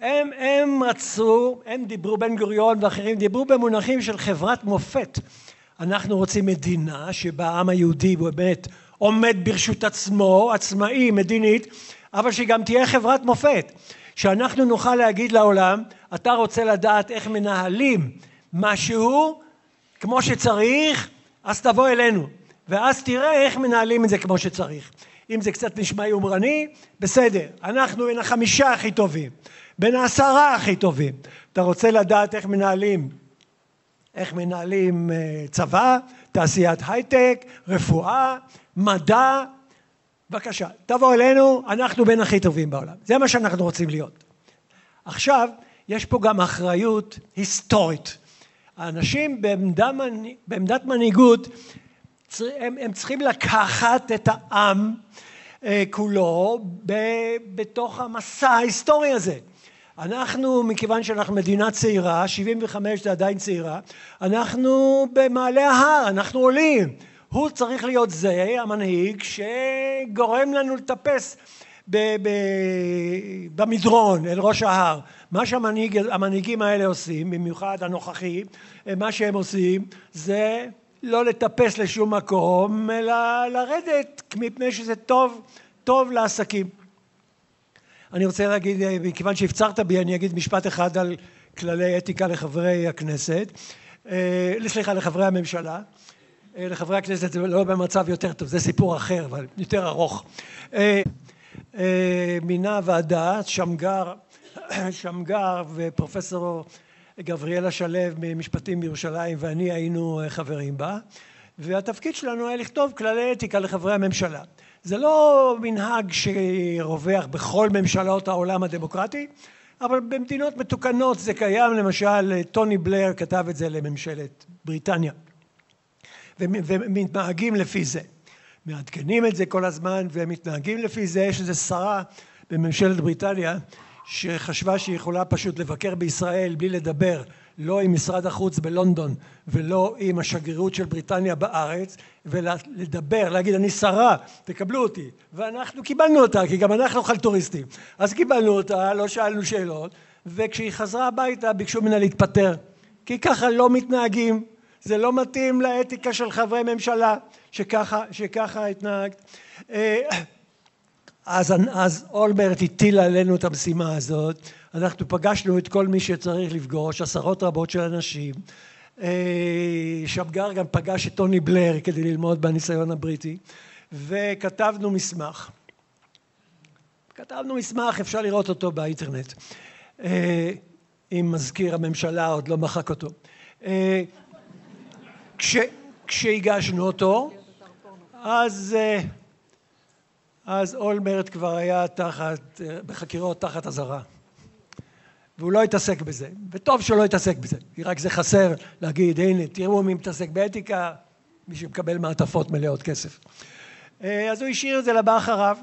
הם, הם רצו, הם דיברו, בן גוריון ואחרים דיברו במונחים של חברת מופת. אנחנו רוצים מדינה שבה העם היהודי באמת עומד ברשות עצמו, עצמאי, מדינית, אבל שגם תהיה חברת מופת. שאנחנו נוכל להגיד לעולם, אתה רוצה לדעת איך מנהלים משהו כמו שצריך, אז תבוא אלינו. ואז תראה איך מנהלים את זה כמו שצריך. אם זה קצת נשמע יומרני, בסדר, אנחנו בין החמישה הכי טובים, בין העשרה הכי טובים. אתה רוצה לדעת איך מנהלים, איך מנהלים אה, צבא, תעשיית הייטק, רפואה, מדע, בבקשה, תבוא אלינו, אנחנו בין הכי טובים בעולם. זה מה שאנחנו רוצים להיות. עכשיו, יש פה גם אחריות היסטורית. האנשים בעמדה, בעמדת מנהיגות הם, הם צריכים לקחת את העם אה, כולו ב, בתוך המסע ההיסטורי הזה. אנחנו, מכיוון שאנחנו מדינה צעירה, 75 זה עדיין צעירה, אנחנו במעלה ההר, אנחנו עולים. הוא צריך להיות זה, המנהיג, שגורם לנו לטפס ב, ב, במדרון אל ראש ההר. מה שהמנהיגים האלה עושים, במיוחד הנוכחים, מה שהם עושים זה לא לטפס לשום מקום, אלא לרדת, מפני שזה טוב, טוב לעסקים. אני רוצה להגיד, מכיוון שהפצרת בי, אני אגיד משפט אחד על כללי אתיקה לחברי הכנסת, אה, סליחה, לחברי הממשלה. אה, לחברי הכנסת זה לא במצב יותר טוב, זה סיפור אחר, אבל יותר ארוך. אה, מינה ועדה, שמגר, [COUGHS] שמגר ופרופסור גבריאלה שלו ממשפטים בירושלים ואני היינו חברים בה, והתפקיד שלנו היה לכתוב כללי אתיקה לחברי הממשלה. זה לא מנהג שרווח בכל ממשלות העולם הדמוקרטי, אבל במדינות מתוקנות זה קיים, למשל טוני בלר כתב את זה לממשלת בריטניה, ומתנהגים לפי זה. מעדכנים את זה כל הזמן ומתנהגים לפי זה, יש איזו שרה בממשלת בריטניה שחשבה שהיא יכולה פשוט לבקר בישראל בלי לדבר לא עם משרד החוץ בלונדון ולא עם השגרירות של בריטניה בארץ ולדבר, להגיד אני שרה, תקבלו אותי. ואנחנו קיבלנו אותה כי גם אנחנו חלטוריסטים אז קיבלנו אותה, לא שאלנו שאלות וכשהיא חזרה הביתה ביקשו ממנה להתפטר כי ככה לא מתנהגים זה לא מתאים לאתיקה של חברי ממשלה שככה, שככה התנהגת. אה, אז, אז אולמרט הטיל עלינו את המשימה הזאת, אנחנו פגשנו את כל מי שצריך לפגוש, עשרות רבות של אנשים, אה, שמגר גם פגש את טוני בלר כדי ללמוד בניסיון הבריטי, וכתבנו מסמך. כתבנו מסמך, אפשר לראות אותו באינטרנט, אה, אם מזכיר הממשלה עוד לא מחק אותו. אה, כש, כשהגשנו אותו, אז אז אולמרט כבר היה תחת, בחקירות תחת אזהרה. והוא לא התעסק בזה, וטוב שהוא לא התעסק בזה, כי רק זה חסר להגיד הנה תראו מי מתעסק באתיקה, מי שמקבל מעטפות מלאות כסף. אה, אז הוא השאיר את זה לבא אחריו,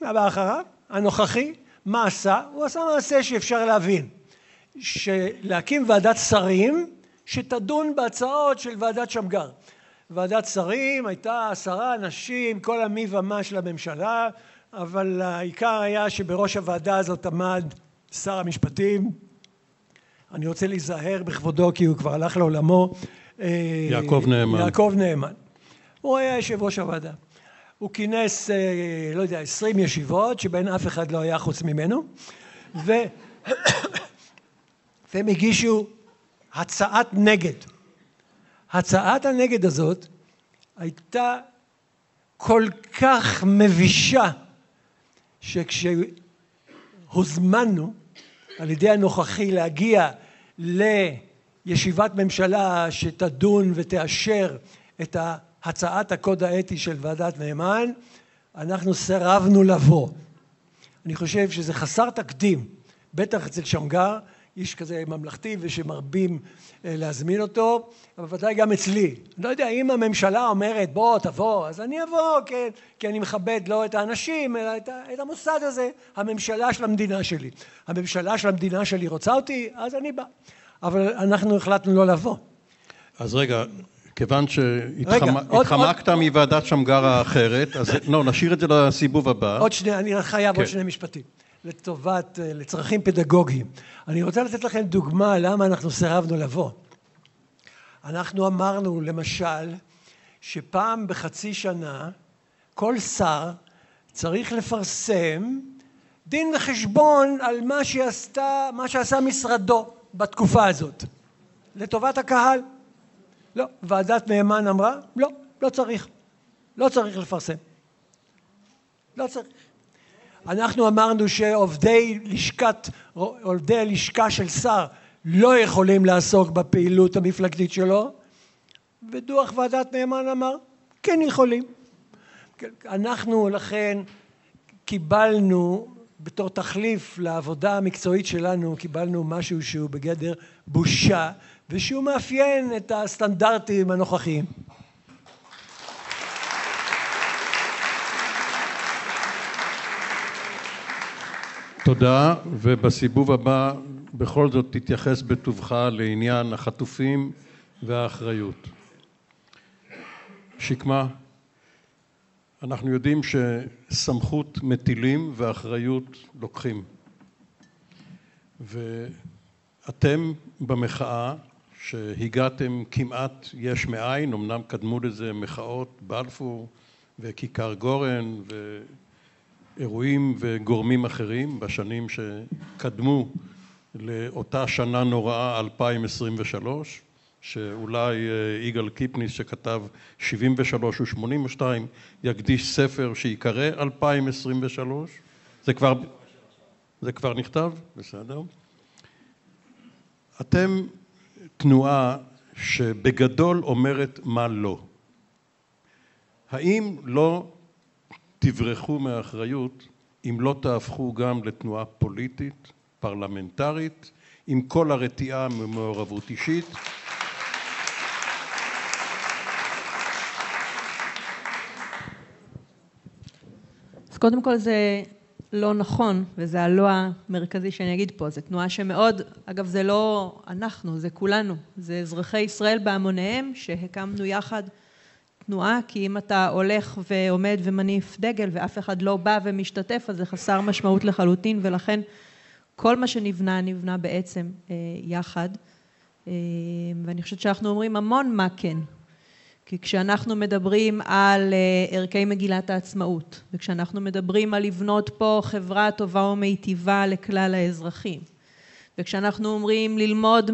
לבא אחריו, הנוכחי, מה עשה? הוא עשה מעשה שאפשר להבין, שלהקים ועדת שרים שתדון בהצעות של ועדת שמגר. ועדת שרים הייתה עשרה אנשים, כל המי ומה של הממשלה, אבל העיקר היה שבראש הוועדה הזאת עמד שר המשפטים, אני רוצה להיזהר בכבודו כי הוא כבר הלך לעולמו, אה, יעקב נאמן. יעקב נאמן. הוא היה יושב ראש הוועדה. הוא כינס, אה, לא יודע, עשרים ישיבות, שבהן אף אחד לא היה חוץ ממנו, ו... [COUGHS] והם הגישו הצעת נגד. הצעת הנגד הזאת הייתה כל כך מבישה שכשהוזמנו על ידי הנוכחי להגיע לישיבת ממשלה שתדון ותאשר את הצעת הקוד האתי של ועדת נאמן, אנחנו סירבנו לבוא. אני חושב שזה חסר תקדים, בטח אצל שמגר, איש כזה ממלכתי ושמרבים אה, להזמין אותו, אבל ודאי גם אצלי. אני לא יודע, אם הממשלה אומרת בוא תבוא, אז אני אבוא, כן, כי אני מכבד לא את האנשים, אלא את, את המוסד הזה, הממשלה של המדינה שלי. הממשלה של המדינה שלי רוצה אותי, אז אני בא. אבל אנחנו החלטנו לא לבוא. אז רגע, כיוון שהתחמקת מוועדת שמגר האחרת, אז לא, נשאיר את זה לסיבוב הבא. עוד שני, אני חייב כן. עוד שני משפטים. לטובת, אה, לצרכים פדגוגיים. אני רוצה לתת לכם דוגמה למה אנחנו סירבנו לבוא. אנחנו אמרנו למשל שפעם בחצי שנה כל שר צריך לפרסם דין וחשבון על מה שעשתה, מה שעשה משרדו בתקופה הזאת לטובת הקהל. לא, ועדת נאמן אמרה לא, לא צריך, לא צריך לפרסם. לא צריך. אנחנו אמרנו שעובדי לשכת, עובדי הלשכה של שר לא יכולים לעסוק בפעילות המפלגתית שלו ודוח ועדת נאמן אמר כן יכולים. אנחנו לכן קיבלנו בתור תחליף לעבודה המקצועית שלנו קיבלנו משהו שהוא בגדר בושה ושהוא מאפיין את הסטנדרטים הנוכחיים. תודה, ובסיבוב הבא בכל זאת תתייחס בטובך לעניין החטופים והאחריות. שקמה, אנחנו יודעים שסמכות מטילים ואחריות לוקחים. ואתם במחאה, שהגעתם כמעט יש מאין, אמנם קדמו לזה מחאות בלפור וכיכר גורן ואירועים וגורמים אחרים בשנים שקדמו לאותה שנה נוראה 2023 שאולי אה, יגאל קיפניס שכתב 73 ו-82 יקדיש ספר שיקרא 2023 זה כבר, זה כבר נכתב? בסדר. אתם תנועה שבגדול אומרת מה לא. האם לא תברחו מהאחריות אם לא תהפכו גם לתנועה פוליטית, פרלמנטרית, עם כל הרתיעה ממעורבות אישית? אז קודם כל זה לא נכון, וזה הלא המרכזי שאני אגיד פה, זו תנועה שמאוד, אגב זה לא אנחנו, זה כולנו, זה אזרחי ישראל בהמוניהם שהקמנו יחד תנועה, כי אם אתה הולך ועומד ומניף דגל ואף אחד לא בא ומשתתף, אז זה חסר משמעות לחלוטין, ולכן כל מה שנבנה, נבנה בעצם אה, יחד. אה, ואני חושבת שאנחנו אומרים המון מה כן. כי כשאנחנו מדברים על אה, ערכי מגילת העצמאות, וכשאנחנו מדברים על לבנות פה חברה טובה ומיטיבה לכלל האזרחים, וכשאנחנו אומרים ללמוד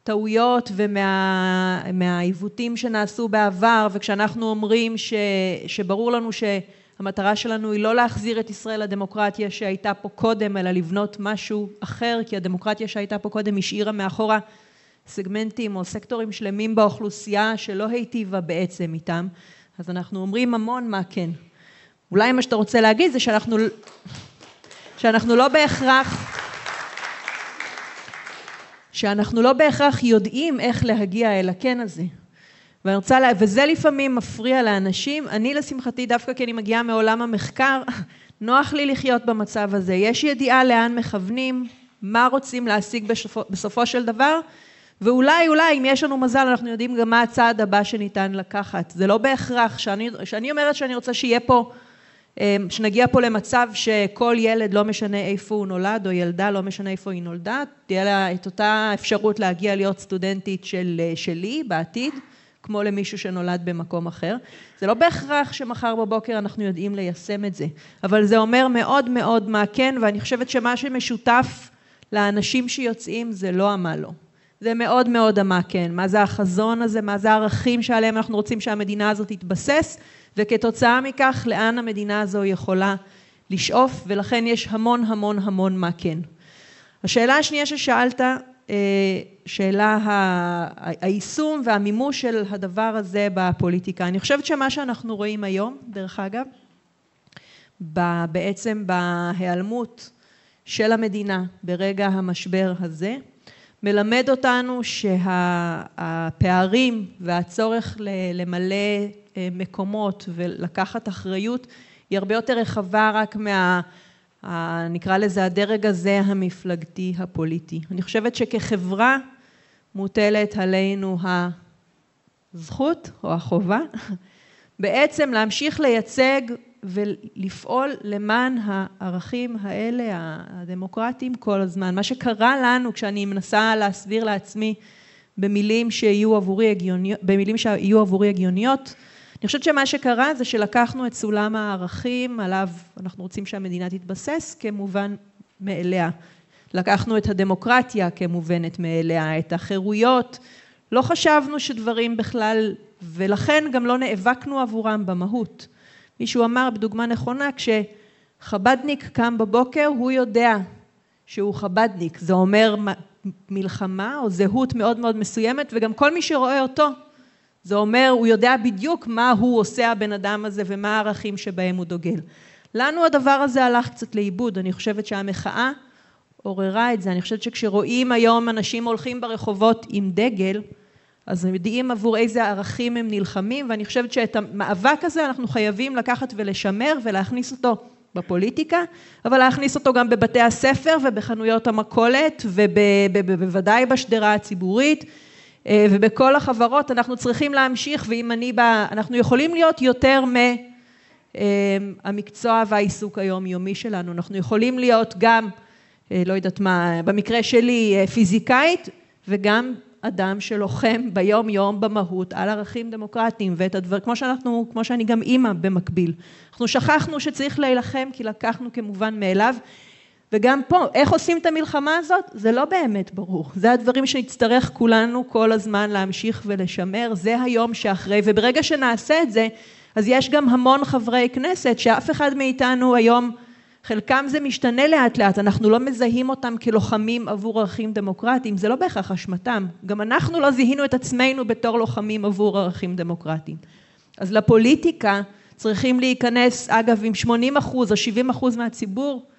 מהטעויות ומהעיוותים שנעשו בעבר, וכשאנחנו אומרים ש, שברור לנו שהמטרה שלנו היא לא להחזיר את ישראל לדמוקרטיה שהייתה פה קודם, אלא לבנות משהו אחר, כי הדמוקרטיה שהייתה פה קודם השאירה מאחורה סגמנטים או סקטורים שלמים באוכלוסייה שלא היטיבה בעצם איתם, אז אנחנו אומרים המון מה כן. אולי מה שאתה רוצה להגיד זה שאנחנו, שאנחנו לא בהכרח, שאנחנו לא בהכרח יודעים איך להגיע אל הכן הזה. ואני רוצה, לה, וזה לפעמים מפריע לאנשים. אני לשמחתי, דווקא כי אני מגיעה מעולם המחקר, [LAUGHS] נוח לי לחיות במצב הזה. יש ידיעה לאן מכוונים, מה רוצים להשיג בסופו, בסופו של דבר, ואולי, אולי, אם יש לנו מזל, אנחנו יודעים גם מה הצעד הבא שניתן לקחת. זה לא בהכרח, שאני, שאני אומרת שאני רוצה שיהיה פה, שנגיע פה למצב שכל ילד, לא משנה איפה הוא נולד, או ילדה, לא משנה איפה היא נולדה, תהיה לה את אותה אפשרות להגיע להיות סטודנטית של, שלי בעתיד, כמו למישהו שנולד במקום אחר. זה לא בהכרח שמחר בבוקר אנחנו יודעים ליישם את זה, אבל זה אומר מאוד מאוד מה כן, ואני חושבת שמה שמשותף לאנשים שיוצאים זה לא המה לא. זה מאוד מאוד עמק, כן. מה זה החזון הזה, מה זה הערכים שעליהם אנחנו רוצים שהמדינה הזאת תתבסס, וכתוצאה מכך, לאן המדינה הזו יכולה לשאוף, ולכן יש המון המון המון מה כן. השאלה השנייה ששאלת, אה, שאלה היישום והמימוש של הדבר הזה בפוליטיקה. אני חושבת שמה שאנחנו רואים היום, דרך אגב, בעצם בהיעלמות של המדינה ברגע המשבר הזה, מלמד אותנו שהפערים והצורך למלא מקומות ולקחת אחריות היא הרבה יותר רחבה רק מה... נקרא לזה הדרג הזה המפלגתי הפוליטי. אני חושבת שכחברה מוטלת עלינו הזכות או החובה [LAUGHS] בעצם להמשיך לייצג ולפעול למען הערכים האלה, הדמוקרטיים, כל הזמן. מה שקרה לנו כשאני מנסה להסביר לעצמי במילים שיהיו עבורי הגיוניות, במילים שיהיו עבורי הגיוניות, אני חושבת שמה שקרה זה שלקחנו את סולם הערכים עליו אנחנו רוצים שהמדינה תתבסס כמובן מאליה. לקחנו את הדמוקרטיה כמובנת מאליה, את החירויות, לא חשבנו שדברים בכלל, ולכן גם לא נאבקנו עבורם במהות. מישהו אמר בדוגמה נכונה, כשחבדניק קם בבוקר, הוא יודע שהוא חבדניק. זה אומר מלחמה או זהות מאוד מאוד מסוימת, וגם כל מי שרואה אותו, זה אומר, הוא יודע בדיוק מה הוא עושה הבן אדם הזה ומה הערכים שבהם הוא דוגל. לנו הדבר הזה הלך קצת לאיבוד, אני חושבת שהמחאה עוררה את זה. אני חושבת שכשרואים היום אנשים הולכים ברחובות עם דגל, אז הם יודעים עבור איזה ערכים הם נלחמים, ואני חושבת שאת המאבק הזה אנחנו חייבים לקחת ולשמר ולהכניס אותו בפוליטיקה, אבל להכניס אותו גם בבתי הספר ובחנויות המכולת ובוודאי בשדרה הציבורית ובכל החברות אנחנו צריכים להמשיך ואם אני בא, אנחנו יכולים להיות יותר מהמקצוע אה, והעיסוק היומיומי שלנו, אנחנו יכולים להיות גם, אה, לא יודעת מה, במקרה שלי פיזיקאית וגם אדם שלוחם ביום יום במהות על ערכים דמוקרטיים ואת הדבר, כמו שאנחנו, כמו שאני גם אימא במקביל. אנחנו שכחנו שצריך להילחם כי לקחנו כמובן מאליו וגם פה, איך עושים את המלחמה הזאת? זה לא באמת ברור. זה הדברים שנצטרך כולנו כל הזמן להמשיך ולשמר, זה היום שאחרי, וברגע שנעשה את זה, אז יש גם המון חברי כנסת שאף אחד מאיתנו היום חלקם זה משתנה לאט לאט, אנחנו לא מזהים אותם כלוחמים עבור ערכים דמוקרטיים, זה לא בהכרח אשמתם, גם אנחנו לא זיהינו את עצמנו בתור לוחמים עבור ערכים דמוקרטיים. אז לפוליטיקה צריכים להיכנס, אגב, עם 80 אחוז או 70 אחוז מהציבור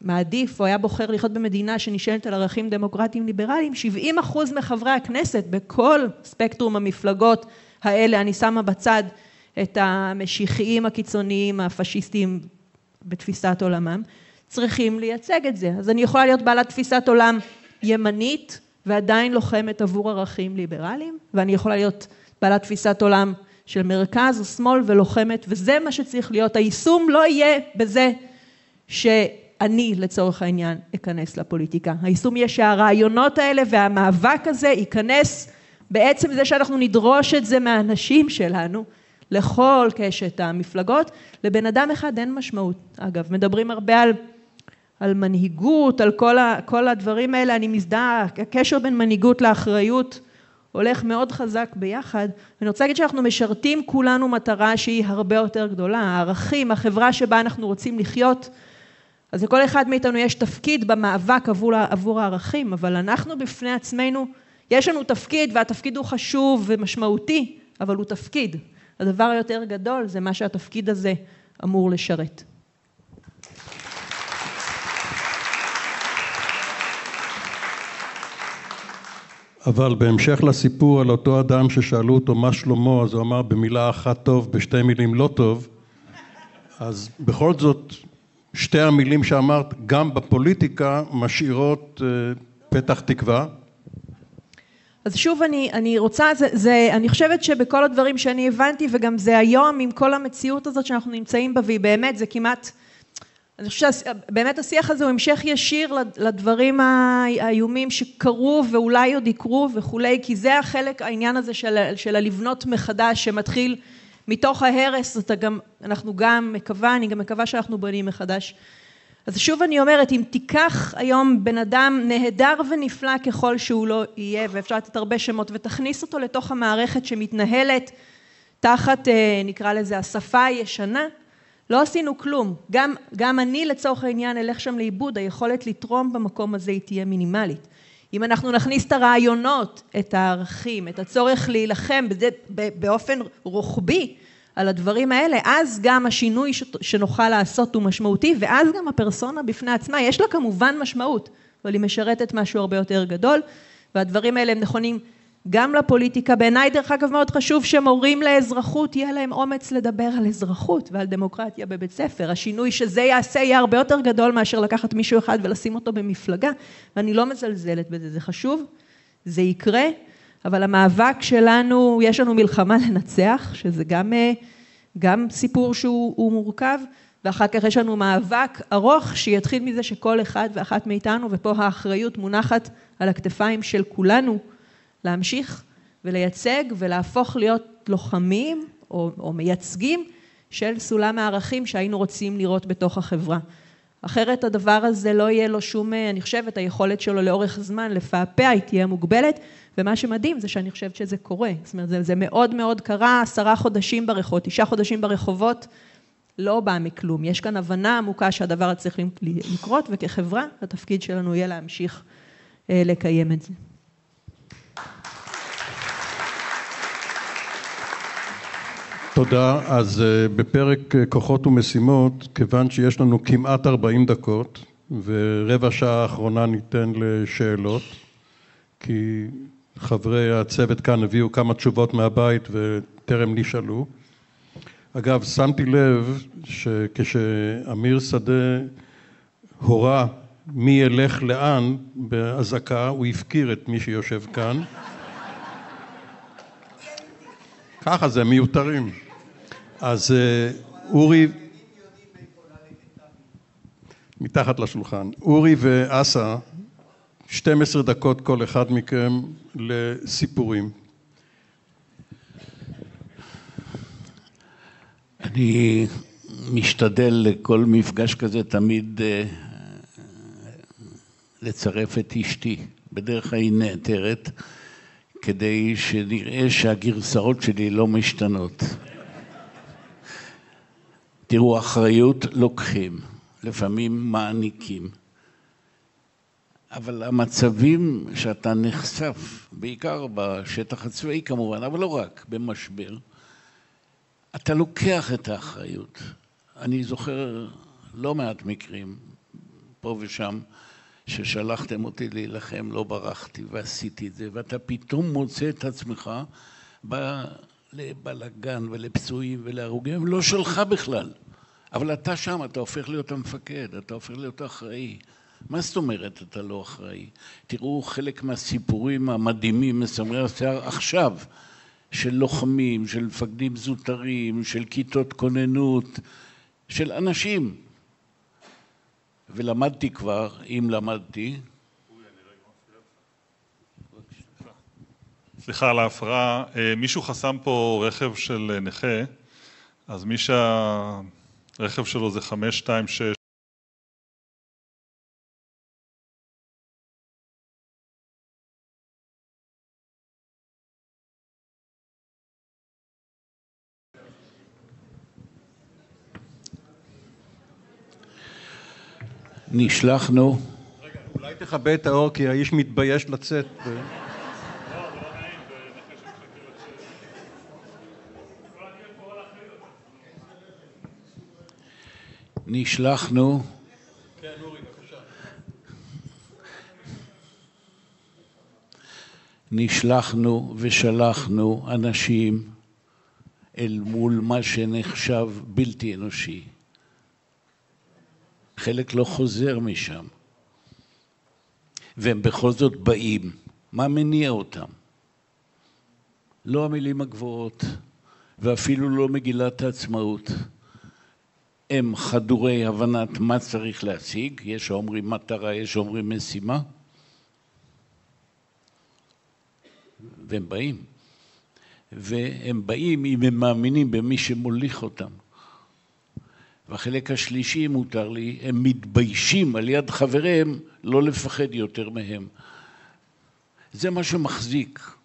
מעדיף או היה בוחר לחיות במדינה שנשענת על ערכים דמוקרטיים ליברליים, 70 אחוז מחברי הכנסת בכל ספקטרום המפלגות האלה, אני שמה בצד את המשיחיים הקיצוניים הפשיסטיים בתפיסת עולמם, צריכים לייצג את זה. אז אני יכולה להיות בעלת תפיסת עולם ימנית ועדיין לוחמת עבור ערכים ליברליים, ואני יכולה להיות בעלת תפיסת עולם של מרכז או שמאל ולוחמת, וזה מה שצריך להיות. היישום לא יהיה בזה שאני לצורך העניין אכנס לפוליטיקה. היישום יהיה שהרעיונות האלה והמאבק הזה ייכנס בעצם זה שאנחנו נדרוש את זה מהאנשים שלנו, לכל קשת המפלגות, לבן אדם אחד אין משמעות. אגב, מדברים הרבה על, על מנהיגות, על כל, ה, כל הדברים האלה, אני מזדהה, הקשר בין מנהיגות לאחריות הולך מאוד חזק ביחד. אני רוצה להגיד שאנחנו משרתים כולנו מטרה שהיא הרבה יותר גדולה, הערכים, החברה שבה אנחנו רוצים לחיות, אז לכל אחד מאיתנו יש תפקיד במאבק עבור, עבור הערכים, אבל אנחנו בפני עצמנו, יש לנו תפקיד והתפקיד הוא חשוב ומשמעותי, אבל הוא תפקיד. הדבר היותר גדול זה מה שהתפקיד הזה אמור לשרת. אבל בהמשך לסיפור על אותו אדם ששאלו אותו מה שלמה, אז הוא אמר במילה אחת טוב, בשתי מילים לא טוב, אז בכל זאת שתי המילים שאמרת גם בפוליטיקה משאירות אה, פתח תקווה. אז שוב אני, אני רוצה, זה, זה, אני חושבת שבכל הדברים שאני הבנתי וגם זה היום עם כל המציאות הזאת שאנחנו נמצאים בה והיא באמת זה כמעט, אני חושבת שבאמת השיח הזה הוא המשך ישיר לדברים האיומים שקרו ואולי עוד יקרו וכולי כי זה החלק העניין הזה של, של הלבנות מחדש שמתחיל מתוך ההרס, אתה גם, אנחנו גם מקווה, אני גם מקווה שאנחנו בונים מחדש אז שוב אני אומרת, אם תיקח היום בן אדם נהדר ונפלא ככל שהוא לא יהיה, ואפשר לתת הרבה שמות, ותכניס אותו לתוך המערכת שמתנהלת תחת, אה, נקרא לזה, השפה הישנה, לא עשינו כלום. גם, גם אני לצורך העניין אלך שם לאיבוד, היכולת לתרום במקום הזה היא תהיה מינימלית. אם אנחנו נכניס את הרעיונות, את הערכים, את הצורך להילחם באופן רוחבי, על הדברים האלה, אז גם השינוי שנוכל לעשות הוא משמעותי, ואז גם הפרסונה בפני עצמה, יש לה כמובן משמעות, אבל היא משרתת משהו הרבה יותר גדול, והדברים האלה הם נכונים גם לפוליטיקה. בעיניי, דרך אגב, מאוד חשוב שמורים לאזרחות, יהיה להם אומץ לדבר על אזרחות ועל דמוקרטיה בבית ספר. השינוי שזה יעשה יהיה הרבה יותר גדול מאשר לקחת מישהו אחד ולשים אותו במפלגה, ואני לא מזלזלת בזה, זה חשוב, זה יקרה. אבל המאבק שלנו, יש לנו מלחמה לנצח, שזה גם, אה, גם סיפור שהוא מורכב, ואחר כך יש לנו מאבק ארוך שיתחיל מזה שכל אחד ואחת מאיתנו, ופה האחריות מונחת על הכתפיים של כולנו, להמשיך ולייצג ולהפוך להיות לוחמים או, או מייצגים של סולם הערכים שהיינו רוצים לראות בתוך החברה. אחרת הדבר הזה לא יהיה לו שום, אה, אני חושבת, היכולת שלו לאורך זמן לפעפע היא תהיה מוגבלת, ומה שמדהים זה שאני חושבת שזה קורה. זאת אומרת, זה, זה מאוד מאוד קרה, עשרה חודשים ברחובות, תשעה חודשים ברחובות, לא בא מכלום. יש כאן הבנה עמוקה שהדבר צריך לקרות, וכחברה, התפקיד שלנו יהיה להמשיך אה, לקיים את זה. תודה. אז אה, בפרק אה, כוחות ומשימות, כיוון שיש לנו כמעט 40 דקות, ורבע שעה האחרונה ניתן לשאלות, כי חברי הצוות כאן הביאו כמה תשובות מהבית וטרם נשאלו. אגב, שמתי לב שכשאמיר שדה הורה מי ילך לאן באזעקה, הוא הפקיר את מי שיושב כאן. ככה זה, מיותרים. אז אה, אורי... מתחת לשולחן. אורי ואסה 12 דקות כל אחד מכם לסיפורים. אני משתדל לכל מפגש כזה תמיד אה, לצרף את אשתי, בדרך כלל היא נעתרת, כדי שנראה שהגרסאות שלי לא משתנות. תראו, אחריות לוקחים, לפעמים מעניקים. אבל המצבים שאתה נחשף, בעיקר בשטח הצבאי כמובן, אבל לא רק, במשבר, אתה לוקח את האחריות. אני זוכר לא מעט מקרים, פה ושם, ששלחתם אותי להילחם, לא ברחתי ועשיתי את זה, ואתה פתאום מוצא את עצמך בא לבלגן ולפצועים ולהרוגים, לא שלך בכלל. אבל אתה שם, אתה הופך להיות המפקד, אתה הופך להיות אחראי. מה זאת אומרת אתה לא אחראי? תראו חלק מהסיפורים המדהימים, מסמרי השיער עכשיו, של לוחמים, של מפקדים זוטרים, של כיתות כוננות, של אנשים. ולמדתי כבר, אם למדתי... סליחה על ההפרעה, אה, מישהו חסם פה רכב של נכה, אז מי שהרכב שלו זה 526 נשלחנו. רגע, אולי תכבה את האור כי האיש מתבייש לצאת. נשלחנו. נשלחנו ושלחנו אנשים אל מול מה שנחשב בלתי אנושי. חלק לא חוזר משם. והם בכל זאת באים. מה מניע אותם? לא המילים הגבוהות, ואפילו לא מגילת העצמאות. הם חדורי הבנת מה צריך להשיג, יש שאומרים מטרה, יש שאומרים משימה, והם באים. והם באים אם הם מאמינים במי שמוליך אותם. והחלק השלישי, אם מותר לי, הם מתביישים על יד חבריהם לא לפחד יותר מהם. זה מה שמחזיק.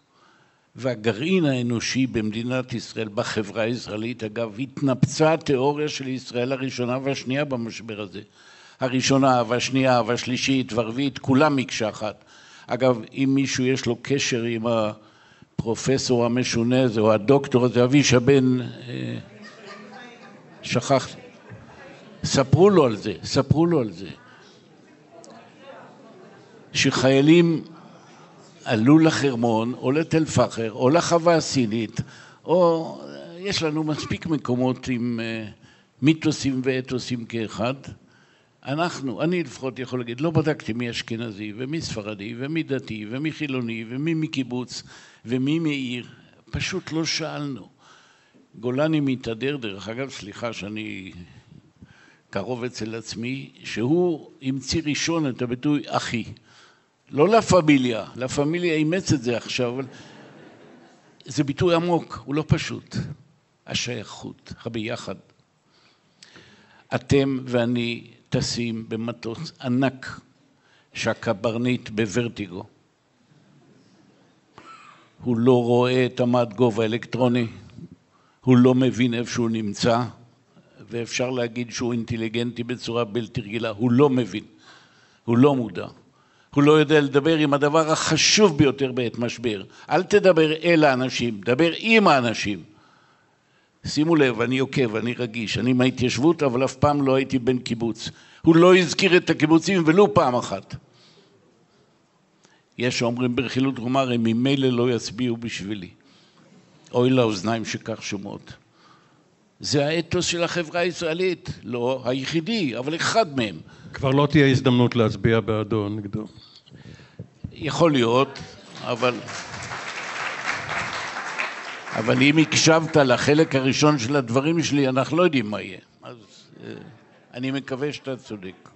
והגרעין האנושי במדינת ישראל, בחברה הישראלית, אגב, התנפצה התיאוריה של ישראל הראשונה והשנייה במשבר הזה. הראשונה והשנייה והשלישית והרביעית, כולם מקשה אחת. אגב, אם מישהו יש לו קשר עם הפרופסור המשונה הזה, או הדוקטור הזה, אבישע בן... אה, שכחתי. ספרו לו על זה, ספרו לו על זה. שחיילים עלו לחרמון, או לתל פחר, או לחווה הסינית, או יש לנו מספיק מקומות עם אה, מיתוסים ואתוסים כאחד. אנחנו, אני לפחות יכול להגיד, לא בדקתי מי אשכנזי ומי ספרדי ומי דתי ומי חילוני ומי מקיבוץ ומי מעיר, פשוט לא שאלנו. גולני מתהדר, דרך אגב, סליחה שאני קרוב אצל עצמי, שהוא המציא ראשון את הביטוי אחי. לא לה פמיליה, לה פמיליה אימץ את זה עכשיו, אבל זה ביטוי עמוק, הוא לא פשוט. השייכות, הביחד. אתם ואני טסים במטוס ענק שהקברניט בוורטיגו. הוא לא רואה את המד גובה האלקטרוני, הוא לא מבין איפה שהוא נמצא, ואפשר להגיד שהוא אינטליגנטי בצורה בלתי רגילה, הוא לא מבין, הוא לא מודע. הוא לא יודע לדבר עם הדבר החשוב ביותר בעת משבר. אל תדבר אל האנשים, דבר עם האנשים. שימו לב, אני עוקב, אני רגיש, אני מההתיישבות, אבל אף פעם לא הייתי בן קיבוץ. הוא לא הזכיר את הקיבוצים ולו פעם אחת. יש שאומרים ברכילות רומר, הם ממילא לא יצביעו בשבילי. אוי לאוזניים שכך שומעות. זה האתוס של החברה הישראלית, לא היחידי, אבל אחד מהם. כבר לא תהיה הזדמנות להצביע בעדו, נגדו. יכול להיות, אבל... אבל אם הקשבת לחלק הראשון של הדברים שלי, אנחנו לא יודעים מה יהיה. אז אה, אני מקווה שאתה צודק.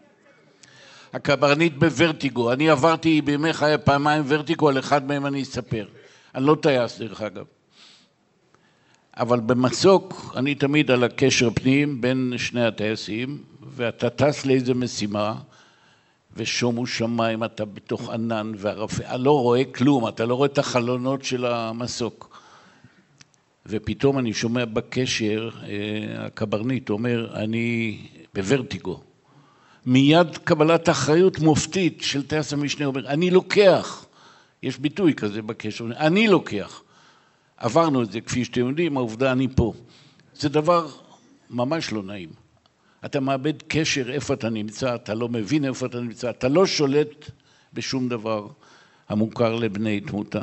הקברניט בוורטיגו. אני עברתי בימי חיי פעמיים ורטיגו, על אחד מהם אני אספר. אני לא טייס דרך אגב. אבל במסוק אני תמיד על הקשר פנים בין שני הטייסים, ואתה טס לאיזה משימה, ושומו שמיים, אתה בתוך ענן וערפל, לא רואה כלום, אתה לא רואה את החלונות של המסוק. ופתאום אני שומע בקשר, אה, הקברניט אומר, אני בוורטיגו. מיד קבלת אחריות מופתית של טייס המשנה אומר, אני לוקח. יש ביטוי כזה בקשר, אני לוקח. עברנו את זה, כפי שאתם יודעים, העובדה אני פה. זה דבר ממש לא נעים. אתה מאבד קשר איפה אתה נמצא, אתה לא מבין איפה אתה נמצא, אתה לא שולט בשום דבר המוכר לבני תמותה.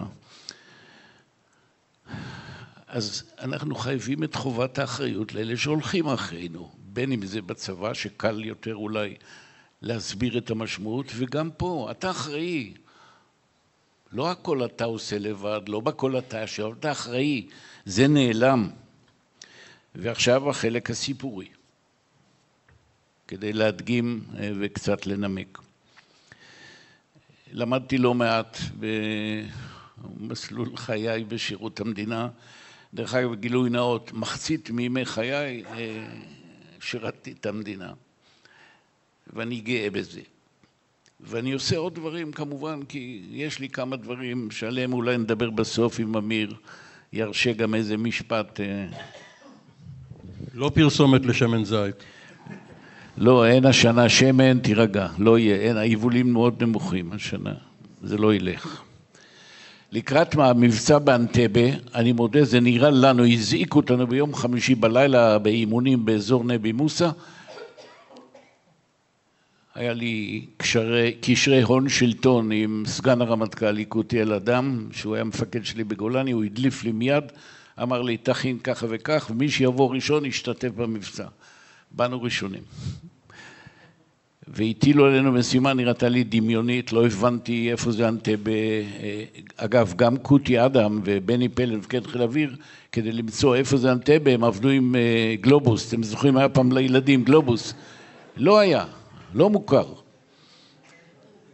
אז אנחנו חייבים את חובת האחריות לאלה שהולכים אחרינו, בין אם זה בצבא, שקל יותר אולי להסביר את המשמעות, וגם פה, אתה אחראי. לא הכל אתה עושה לבד, לא בכל אתה אשר, אתה אחראי. זה נעלם. ועכשיו החלק הסיפורי, כדי להדגים אה, וקצת לנמק. למדתי לא מעט במסלול חיי בשירות המדינה. דרך אגב, גילוי נאות, מחצית מימי חיי אה, שירתתי את המדינה, ואני גאה בזה. ואני עושה עוד דברים כמובן, כי יש לי כמה דברים שעליהם אולי נדבר בסוף אם אמיר ירשה גם איזה משפט. אה. לא פרסומת לשמן זית. לא, אין השנה שמן, תירגע, לא יהיה, אין, היבולים מאוד נמוכים השנה, זה לא ילך. לקראת המבצע באנטבה, אני מודה, זה נראה לנו, הזעיקו אותנו ביום חמישי בלילה באימונים באזור נבי מוסא, היה לי קשרי, קשרי הון שלטון עם סגן הרמטכ"ל יקותיאל אדם, שהוא היה מפקד שלי בגולני, הוא הדליף לי מיד, אמר לי תכין ככה וכך, ומי שיבוא ראשון ישתתף במבצע. באנו ראשונים. והטילו עלינו משימה, נראתה לי דמיונית, לא הבנתי איפה זה אנטבה. אגב, גם קוטי אדם ובני פלן, מפקד חיל אוויר, כדי למצוא איפה זה אנטבה, הם עבדו עם אה, גלובוס. אתם זוכרים, היה פעם לילדים גלובוס. לא היה. לא מוכר.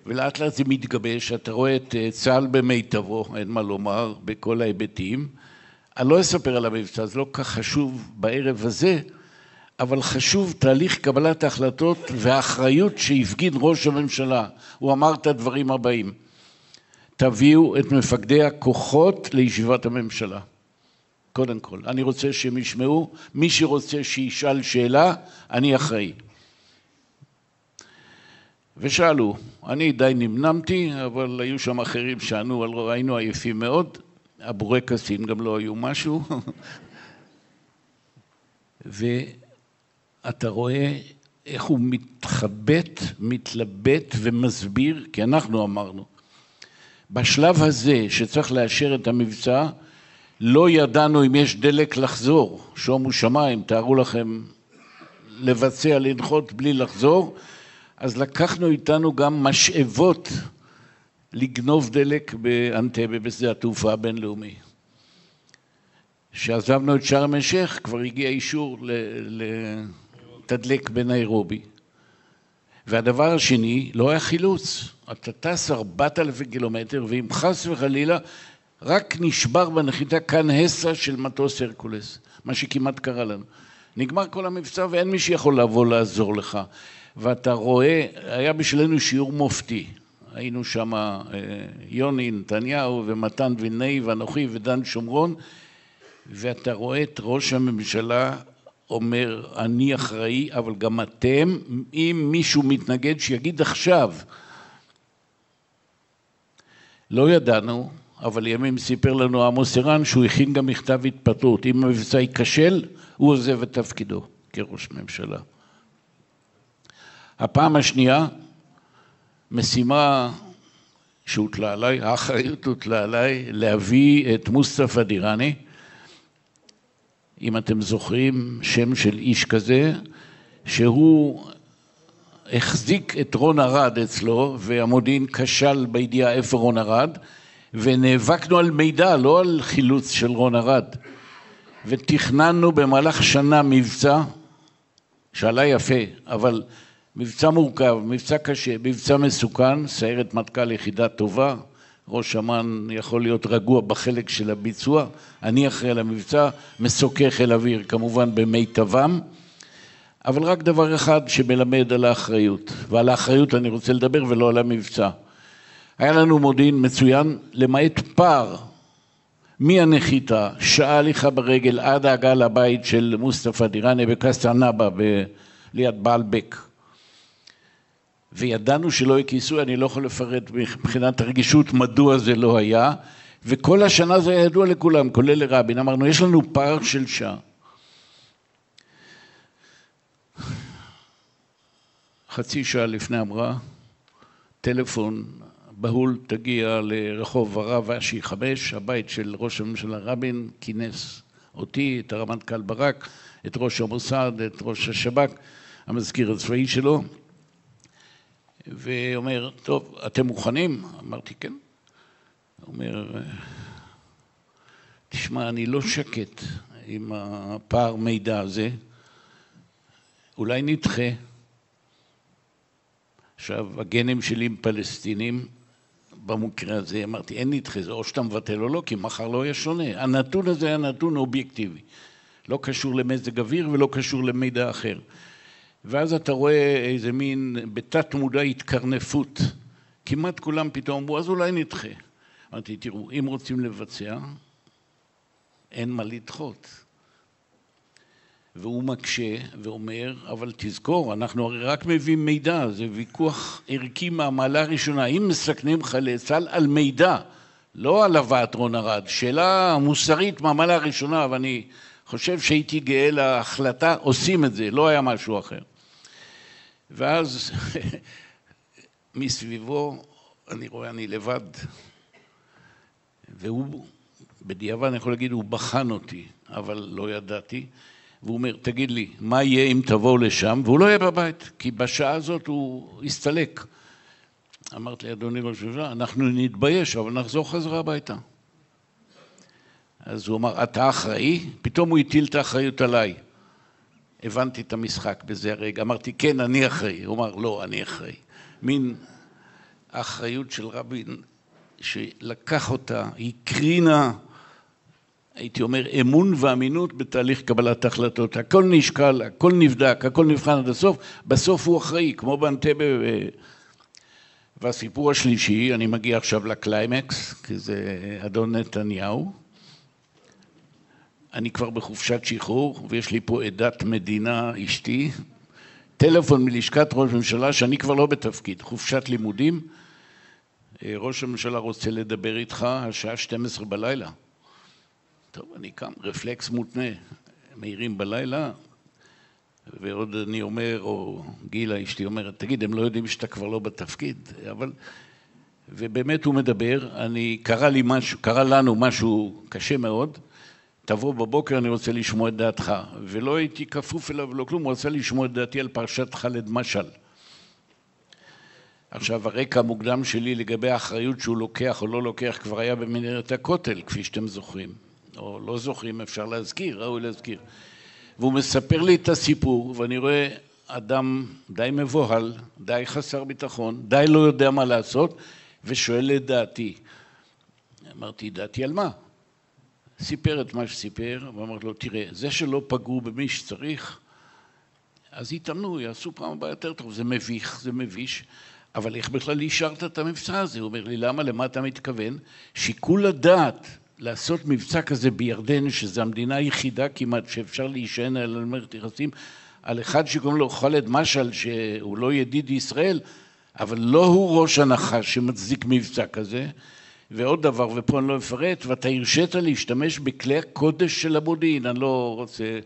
ולאט לאט זה מתגבש, אתה רואה את אה, צה"ל במיטבו, אין מה לומר, בכל ההיבטים. אני לא אספר על המבצע, זה לא כך חשוב בערב הזה, אבל חשוב תהליך קבלת ההחלטות והאחריות שהפגין ראש הממשלה. הוא אמר את הדברים הבאים: תביאו את מפקדי הכוחות לישיבת הממשלה. קודם כל. אני רוצה שהם ישמעו, מי שרוצה שישאל שאלה, אני אחראי. ושאלו, אני די נמנמתי, אבל היו שם אחרים שענו, היינו עייפים מאוד, הבורקסים גם לא היו משהו, [LAUGHS] ואתה רואה איך הוא מתחבט, מתלבט ומסביר, כי אנחנו אמרנו, בשלב הזה שצריך לאשר את המבצע, לא ידענו אם יש דלק לחזור, שומו שמיים, תארו לכם לבצע, לנחות בלי לחזור, אז לקחנו איתנו גם משאבות לגנוב דלק באנטבה בשדה התעופה הבינלאומי. כשעזבנו את שארם א-שייח כבר הגיע אישור לתדלק בניירובי. והדבר השני, לא היה חילוץ. אתה טס ארבעת אלפים קילומטר, ואם חס וחלילה רק נשבר בנחיתה כאן הסה של מטוס הרקולס, מה שכמעט קרה לנו. נגמר כל המבצע ואין מי שיכול לבוא לעזור לך. ואתה רואה, היה בשבילנו שיעור מופתי. היינו שם אה, יוני נתניהו ומתן וילנאי ואנוכי ודן שומרון, ואתה רואה את ראש הממשלה אומר, אני אחראי, אבל גם אתם, אם מישהו מתנגד, שיגיד עכשיו. לא ידענו, אבל ימים סיפר לנו עמוס ערן שהוא הכין גם מכתב התפטרות. אם המבצע ייכשל, הוא עוזב את תפקידו כראש ממשלה. הפעם השנייה, משימה שהוטלה עליי, האחריות הוטלה עליי להביא את מוסטפא דיראני, אם אתם זוכרים, שם של איש כזה, שהוא החזיק את רון ארד אצלו, והמודיעין כשל בידיעה איפה רון ארד, ונאבקנו על מידע, לא על חילוץ של רון ארד. ותכננו במהלך שנה מבצע שעלה יפה, אבל מבצע מורכב, מבצע קשה, מבצע מסוכן, סיירת מטכ"ל יחידה טובה, ראש אמ"ן יכול להיות רגוע בחלק של הביצוע, אני אחראי על המבצע, מסוקי חיל אוויר כמובן במיטבם, אבל רק דבר אחד שמלמד על האחריות, ועל האחריות אני רוצה לדבר ולא על המבצע. היה לנו מודיעין מצוין, למעט פער מהנחיתה, שעה הליכה ברגל עד ההגעה לבית של מוסטפא דיראני בקסטר נאבה ליד בעלבק. וידענו שלא יהיה כיסוי, אני לא יכול לפרט מבחינת הרגישות מדוע זה לא היה, וכל השנה זה היה ידוע לכולם, כולל לרבין. אמרנו, יש לנו פער של שעה. חצי שעה לפני אמרה, טלפון בהול תגיע לרחוב הרב אשי חמש, הבית של ראש הממשלה רבין, כינס אותי, את הרמטכ"ל ברק, את ראש המוסד, את ראש השב"כ, המזכיר הצבאי שלו, ואומר, טוב, אתם מוכנים? אמרתי, כן. הוא אומר, תשמע, אני לא שקט עם הפער מידע הזה, אולי נדחה. עכשיו, הגנים שלי עם פלסטינים, במקרה הזה אמרתי, אין נדחה, זה או שאתה מבטל או לא, כי מחר לא יהיה שונה. הנתון הזה היה נתון אובייקטיבי. לא קשור למזג אוויר ולא קשור למידע אחר. ואז אתה רואה איזה מין בתת מודע התקרנפות. כמעט כולם פתאום אמרו, אז אולי נדחה. אמרתי, תראו, אם רוצים לבצע, אין מה לדחות. והוא מקשה ואומר, אבל תזכור, אנחנו הרי רק מביאים מידע, זה ויכוח ערכי מהמעלה הראשונה. אם מסכנים חיילי צה"ל על מידע, לא על הבאת רון ארד, שאלה מוסרית מהמעלה הראשונה, ואני חושב שהייתי גאה להחלטה, עושים את זה, לא היה משהו אחר. ואז [LAUGHS] מסביבו אני רואה, אני לבד, והוא, בדיעבד אני יכול להגיד, הוא בחן אותי, אבל לא ידעתי. והוא אומר, תגיד לי, מה יהיה אם תבואו לשם? והוא לא יהיה בבית, כי בשעה הזאת הוא הסתלק. אמרתי לי, אדוני ראש הממשלה, אנחנו נתבייש, אבל נחזור חזרה הביתה. אז הוא אמר, אתה אחראי? פתאום הוא הטיל את האחריות עליי. הבנתי את המשחק בזה הרגע, אמרתי, כן, אני אחראי. הוא אמר, לא, אני אחראי. מין האחריות של רבין, שלקח אותה, הקרינה הייתי אומר, אמון ואמינות בתהליך קבלת ההחלטות. הכל נשקל, הכל נבדק, הכל נבחן עד הסוף, בסוף הוא אחראי, כמו באנטבה. והסיפור השלישי, אני מגיע עכשיו לקליימקס, כי זה אדון נתניהו. אני כבר בחופשת שחרור, ויש לי פה עדת מדינה, אשתי. טלפון מלשכת ראש ממשלה, שאני כבר לא בתפקיד, חופשת לימודים. ראש הממשלה רוצה לדבר איתך השעה 12 בלילה. טוב, אני קם, רפלקס מותנה, מהירים בלילה, ועוד אני אומר, או גילה אשתי אומרת, תגיד, הם לא יודעים שאתה כבר לא בתפקיד, אבל... ובאמת הוא מדבר, אני, קרה לי משהו, קרה לנו משהו קשה מאוד, תבוא בבוקר, אני רוצה לשמוע את דעתך. ולא הייתי כפוף אליו ולא כלום, הוא רצה לשמוע את דעתי על פרשת ח'אלד משעל. עכשיו, הרקע המוקדם שלי לגבי האחריות שהוא לוקח או לא לוקח כבר היה במנהרת הכותל, כפי שאתם זוכרים. או לא זוכרים, אפשר להזכיר, ראוי להזכיר. והוא מספר לי את הסיפור, ואני רואה אדם די מבוהל, די חסר ביטחון, די לא יודע מה לעשות, ושואל את דעתי. אמרתי, דעתי על מה? סיפר את מה שסיפר, ואמרתי לו, תראה, זה שלא פגעו במי שצריך, אז יתאמנו, יעשו פעם הבאה יותר טוב, זה מביך, זה מביש, אבל איך בכלל אישרת את המבצע הזה? הוא אומר לי, למה, למה אתה מתכוון? שיקול הדעת לעשות מבצע כזה בירדן, שזו המדינה היחידה כמעט שאפשר להישען על מערכת יחסים, על אחד שקוראים לו ח'אלד משעל, שהוא לא ידיד ישראל, אבל לא הוא ראש הנחש שמצדיק מבצע כזה. ועוד דבר, ופה אני לא אפרט, ואתה הרשית להשתמש בכלי הקודש של המודיעין, אני לא רוצה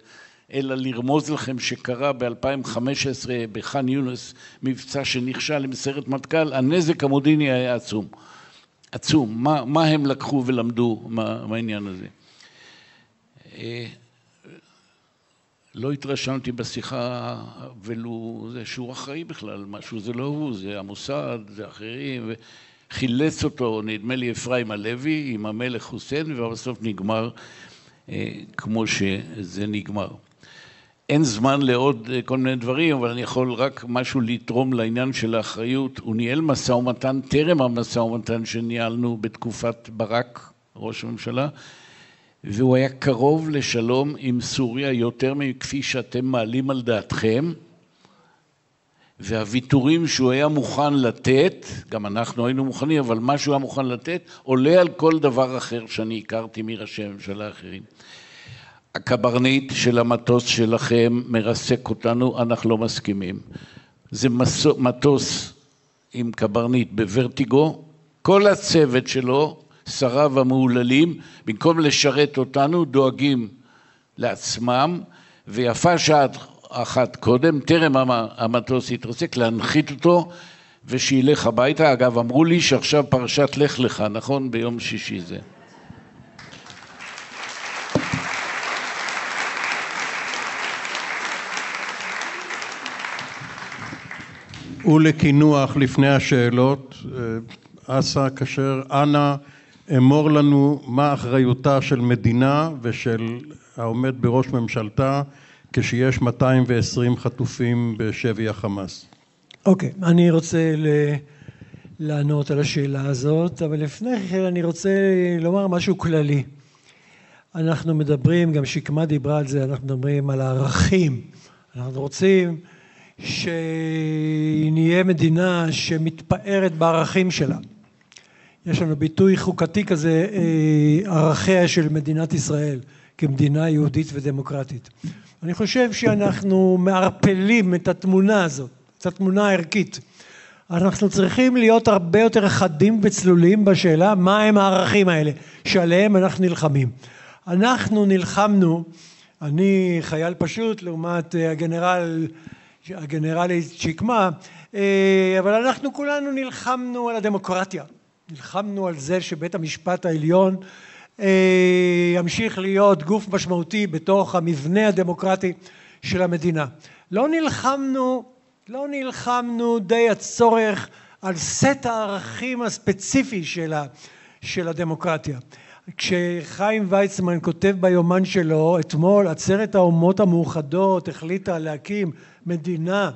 אלא לרמוז לכם שקרה ב-2015 בח'אן יונס מבצע שנכשל עם סיירת מטכ"ל, הנזק המודיעיני היה עצום. עצום, מה, מה הם לקחו ולמדו מה, מהעניין הזה. אה, לא התרשמתי בשיחה ולו זה שהוא אחראי בכלל משהו, זה לא הוא, זה המוסד, זה אחרים, וחילץ אותו, נדמה לי אפרים הלוי עם המלך חוסיין, ובסוף נגמר אה, כמו שזה נגמר. אין זמן לעוד אה, כל מיני דברים, אבל אני יכול רק משהו לתרום לעניין של האחריות. הוא ניהל משא ומתן טרם המשא ומתן שניהלנו בתקופת ברק, ראש הממשלה, והוא היה קרוב לשלום עם סוריה יותר מכפי שאתם מעלים על דעתכם, והוויתורים שהוא היה מוכן לתת, גם אנחנו היינו מוכנים, אבל מה שהוא היה מוכן לתת, עולה על כל דבר אחר שאני הכרתי מראשי ממשלה אחרים. הקברניט של המטוס שלכם מרסק אותנו, אנחנו לא מסכימים. זה מטוס עם קברניט בוורטיגו, כל הצוות שלו, שריו המהוללים, במקום לשרת אותנו, דואגים לעצמם, ויפה שעה אחת קודם, טרם המטוס התרסק, להנחית אותו ושילך הביתה. אגב, אמרו לי שעכשיו פרשת לך לך, נכון? ביום שישי זה. ולקינוח לפני השאלות, אה, אסא כשר, אנא אמור לנו מה אחריותה של מדינה ושל העומד בראש ממשלתה כשיש 220 חטופים בשבי החמאס. אוקיי, okay, אני רוצה ל... לענות על השאלה הזאת, אבל לפני כן אני רוצה לומר משהו כללי. אנחנו מדברים, גם שקמה דיברה על זה, אנחנו מדברים על הערכים. אנחנו רוצים שנהיה מדינה שמתפארת בערכים שלה. יש לנו ביטוי חוקתי כזה, אה, ערכיה של מדינת ישראל כמדינה יהודית ודמוקרטית. אני חושב שאנחנו מערפלים את התמונה הזאת, את התמונה הערכית. אנחנו צריכים להיות הרבה יותר חדים וצלולים בשאלה מה הם הערכים האלה שעליהם אנחנו נלחמים. אנחנו נלחמנו, אני חייל פשוט לעומת אה, הגנרל הגנרלית שקמה, אה, אבל אנחנו כולנו נלחמנו על הדמוקרטיה, נלחמנו על זה שבית המשפט העליון ימשיך להיות גוף משמעותי בתוך המבנה הדמוקרטי של המדינה. לא נלחמנו, לא נלחמנו די הצורך על סט הערכים הספציפי של, ה, של הדמוקרטיה. כשחיים ויצמן כותב ביומן שלו אתמול עצרת האומות המאוחדות החליטה להקים מדינה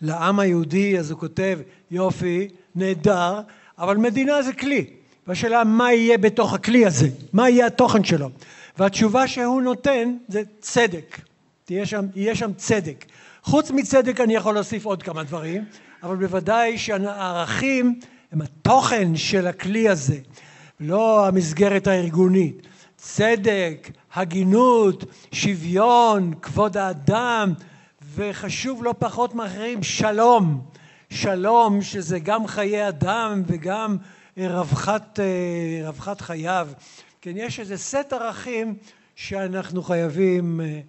לעם היהודי אז הוא כותב יופי נהדר אבל מדינה זה כלי והשאלה מה יהיה בתוך הכלי הזה מה יהיה התוכן שלו והתשובה שהוא נותן זה צדק תהיה שם, יהיה שם צדק חוץ מצדק אני יכול להוסיף עוד כמה דברים אבל בוודאי שהערכים הם התוכן של הכלי הזה לא המסגרת הארגונית. צדק, הגינות, שוויון, כבוד האדם, וחשוב לא פחות מאחרים, שלום. שלום שזה גם חיי אדם וגם רווחת, אה, רווחת חייו. כן, יש איזה סט ערכים שאנחנו חייבים אה,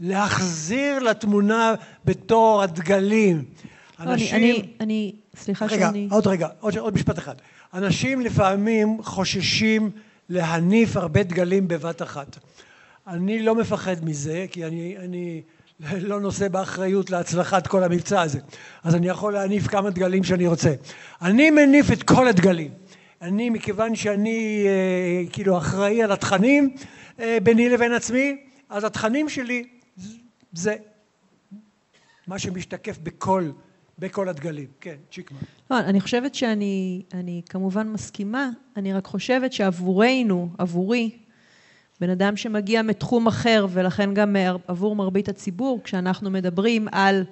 להחזיר לתמונה בתור הדגלים. אנשים... אני, אני, אני, סליחה רגע, שאני... עוד רגע, עוד, עוד משפט אחד. אנשים לפעמים חוששים להניף הרבה דגלים בבת אחת. אני לא מפחד מזה, כי אני, אני לא נושא באחריות להצלחת כל המבצע הזה. אז אני יכול להניף כמה דגלים שאני רוצה. אני מניף את כל הדגלים. אני, מכיוון שאני אה, כאילו אחראי על התכנים אה, ביני לבין עצמי, אז התכנים שלי זה מה שמשתקף בכל בכל הדגלים. כן, צ'יקמן. לא, אני חושבת שאני אני כמובן מסכימה, אני רק חושבת שעבורנו, עבורי, בן אדם שמגיע מתחום אחר ולכן גם עבור מרבית הציבור, כשאנחנו מדברים על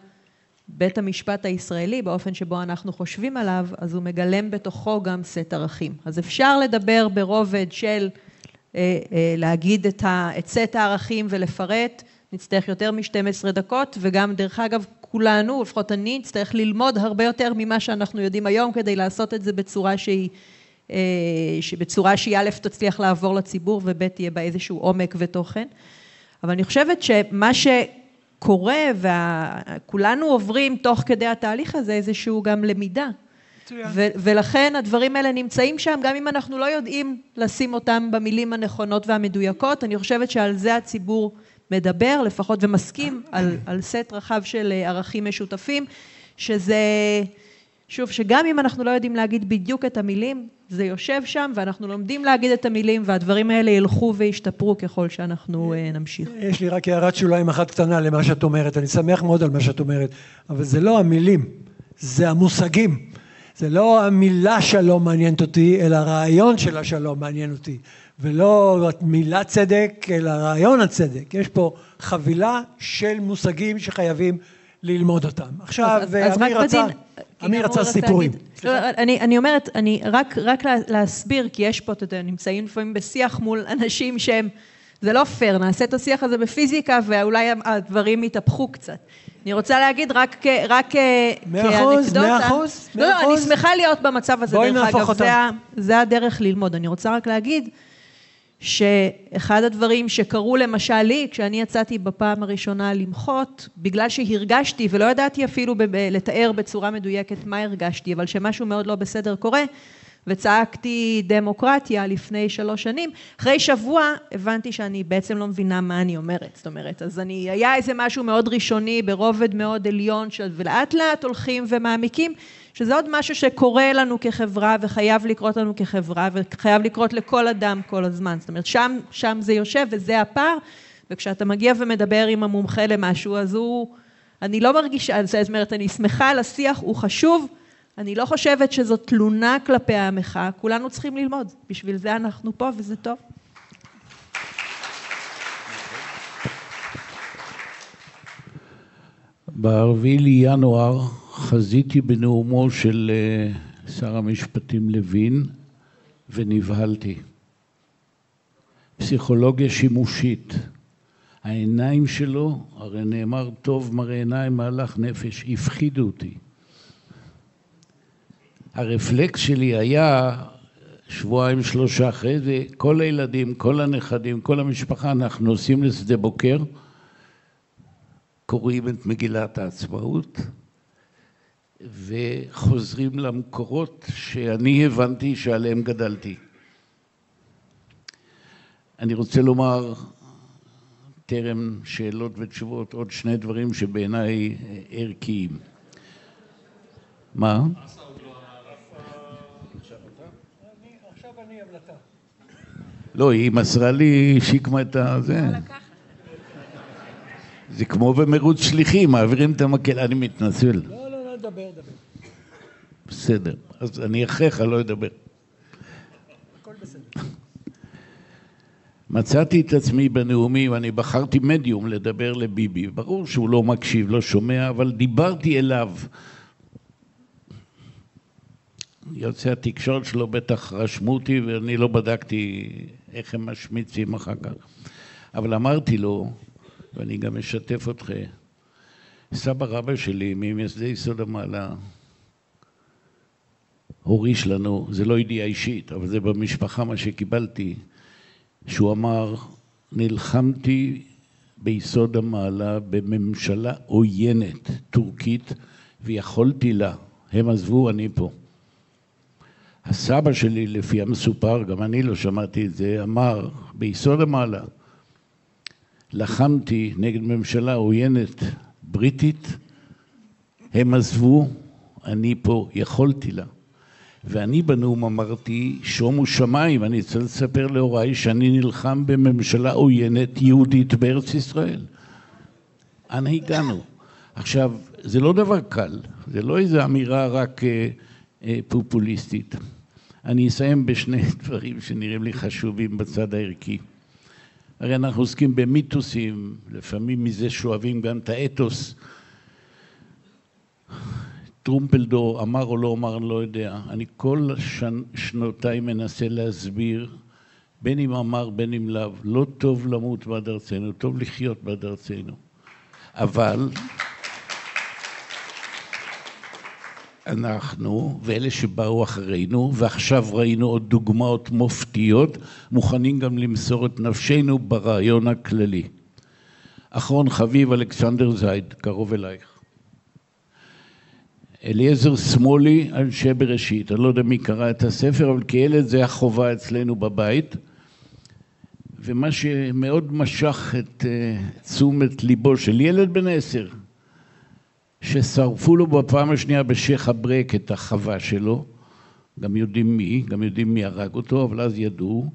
בית המשפט הישראלי, באופן שבו אנחנו חושבים עליו, אז הוא מגלם בתוכו גם סט ערכים. אז אפשר לדבר ברובד של אה, אה, להגיד את, סט הערכים ולפרט, נצטרך יותר מ-12 דקות, וגם דרך אגב כולנו, לפחות אני, נצטרך ללמוד הרבה יותר ממה שאנחנו יודעים היום כדי לעשות את זה בצורה שהיא, אה, שבצורה שהיא א' תצליח לעבור לציבור וב' תהיה בה איזשהו עומק ותוכן. אבל אני חושבת שמה שקורה וכולנו עוברים תוך כדי התהליך הזה איזשהו גם למידה. ו- ולכן הדברים האלה נמצאים שם, גם אם אנחנו לא יודעים לשים אותם במילים הנכונות והמדויקות, אני חושבת שעל זה הציבור מדבר לפחות ומסכים על, על סט רחב של אה, ערכים משותפים, שזה, שוב, שגם אם אנחנו לא יודעים להגיד בדיוק את המילים, זה יושב שם, ואנחנו לומדים להגיד את המילים, והדברים האלה ילכו וישתפרו ככל שאנחנו אה, נמשיך. יש לי רק הערת שוליים אחת קטנה למה שאת אומרת, אני שמח מאוד על מה שאת אומרת, אבל זה לא המילים, זה המושגים. זה לא המילה שלום מעניינת אותי, אלא הרעיון של השלום מעניין אותי. ולא מילה צדק, אלא רעיון הצדק. יש פה חבילה של מושגים שחייבים ללמוד אותם. עכשיו, אמיר רצה, אמיר רצה סיפורים. לא, אני, אני אומרת, אני רק, רק להסביר, כי יש פה, אתה יודע, נמצאים לפעמים בשיח מול אנשים שהם, זה לא פייר, נעשה את השיח הזה בפיזיקה ואולי הדברים יתהפכו קצת. אני רוצה להגיד רק, רק כאנקדוטה. מאה אחוז, מאה אחוז. לא, אני שמחה להיות במצב הזה, דרך אגב, זה, זה הדרך ללמוד. אני רוצה רק להגיד, שאחד הדברים שקרו למשל לי, כשאני יצאתי בפעם הראשונה למחות, בגלל שהרגשתי, ולא ידעתי אפילו לתאר בצורה מדויקת מה הרגשתי, אבל שמשהו מאוד לא בסדר קורה, וצעקתי דמוקרטיה לפני שלוש שנים, אחרי שבוע הבנתי שאני בעצם לא מבינה מה אני אומרת, זאת אומרת, אז אני, היה איזה משהו מאוד ראשוני ברובד מאוד עליון, ולאט לאט הולכים ומעמיקים, שזה עוד משהו שקורה לנו כחברה וחייב לקרות לנו כחברה וחייב לקרות לכל אדם כל הזמן, זאת אומרת שם, שם זה יושב וזה הפער וכשאתה מגיע ומדבר עם המומחה למשהו אז הוא, אני לא מרגישה, זאת אומרת אני שמחה על השיח, הוא חשוב, אני לא חושבת שזו תלונה כלפי המחאה, כולנו צריכים ללמוד, בשביל זה אנחנו פה וזה טוב. ברביעי לינואר חזיתי בנאומו של אה, שר המשפטים לוין ונבהלתי. פסיכולוגיה שימושית. העיניים שלו, הרי נאמר טוב מראה עיניים מהלך נפש, הפחידו אותי. הרפלקס שלי היה שבועיים שלושה אחרי זה, כל הילדים, כל הנכדים, כל המשפחה, אנחנו נוסעים לשדה בוקר, קוראים את מגילת העצמאות, וחוזרים למקורות שאני הבנתי שעליהם גדלתי. אני רוצה לומר, טרם שאלות ותשובות, עוד שני דברים שבעיניי ערכיים. מה? לא, היא מסרה לי, שיקמה את הזה. זה כמו במרוץ שליחים, מעבירים את המקל, אני מתנצל. לא, לא, לא, דבר, דבר. בסדר, אז אני אחריך לא אדבר. הכל בסדר. מצאתי את עצמי בנאומים, אני בחרתי מדיום לדבר לביבי. ברור שהוא לא מקשיב, לא שומע, אבל דיברתי אליו. יוצאי התקשורת שלו בטח רשמו אותי ואני לא בדקתי איך הם משמיצים אחר כך. אבל אמרתי לו, ואני גם אשתף אתכם, סבא רבא שלי ממייסדי יסוד המעלה הוריש לנו, זה לא ידיעה אישית, אבל זה במשפחה מה שקיבלתי, שהוא אמר, נלחמתי ביסוד המעלה בממשלה עוינת, טורקית, ויכולתי לה. הם עזבו, אני פה. הסבא שלי, לפי המסופר, גם אני לא שמעתי את זה, אמר ביסוד המעלה, לחמתי נגד ממשלה עוינת בריטית, הם עזבו, אני פה, יכולתי לה. ואני בנאום אמרתי, שומו שמיים, אני צריך לספר להוריי שאני נלחם בממשלה עוינת יהודית בארץ ישראל. אנה הגענו? עכשיו, זה לא דבר קל, זה לא איזו אמירה רק אה, אה, פופוליסטית. אני אסיים בשני [LAUGHS] דברים שנראים לי חשובים בצד הערכי. הרי אנחנו עוסקים במיתוסים, לפעמים מזה שואבים גם את האתוס. טרומפלדור אמר או לא אמר, אני לא יודע. אני כל שנ... שנותיי מנסה להסביר, בין אם אמר בין אם לאו, לא טוב למות בעד ארצנו, טוב לחיות בעד ארצנו. אבל אנחנו ואלה שבאו אחרינו, ועכשיו ראינו עוד דוגמאות מופתיות, מוכנים גם למסור את נפשנו ברעיון הכללי. אחרון חביב, אלכסנדר זייד, קרוב אלייך. אליעזר שמאלי, אנשי בראשית. אני לא יודע מי קרא את הספר, אבל כילד זה היה חובה אצלנו בבית. ומה שמאוד משך את uh, תשומת ליבו של ילד בן עשר, ששרפו לו בפעם השנייה בשייח' אברק את החווה שלו, גם יודעים מי, גם יודעים מי הרג אותו, אבל אז ידעו,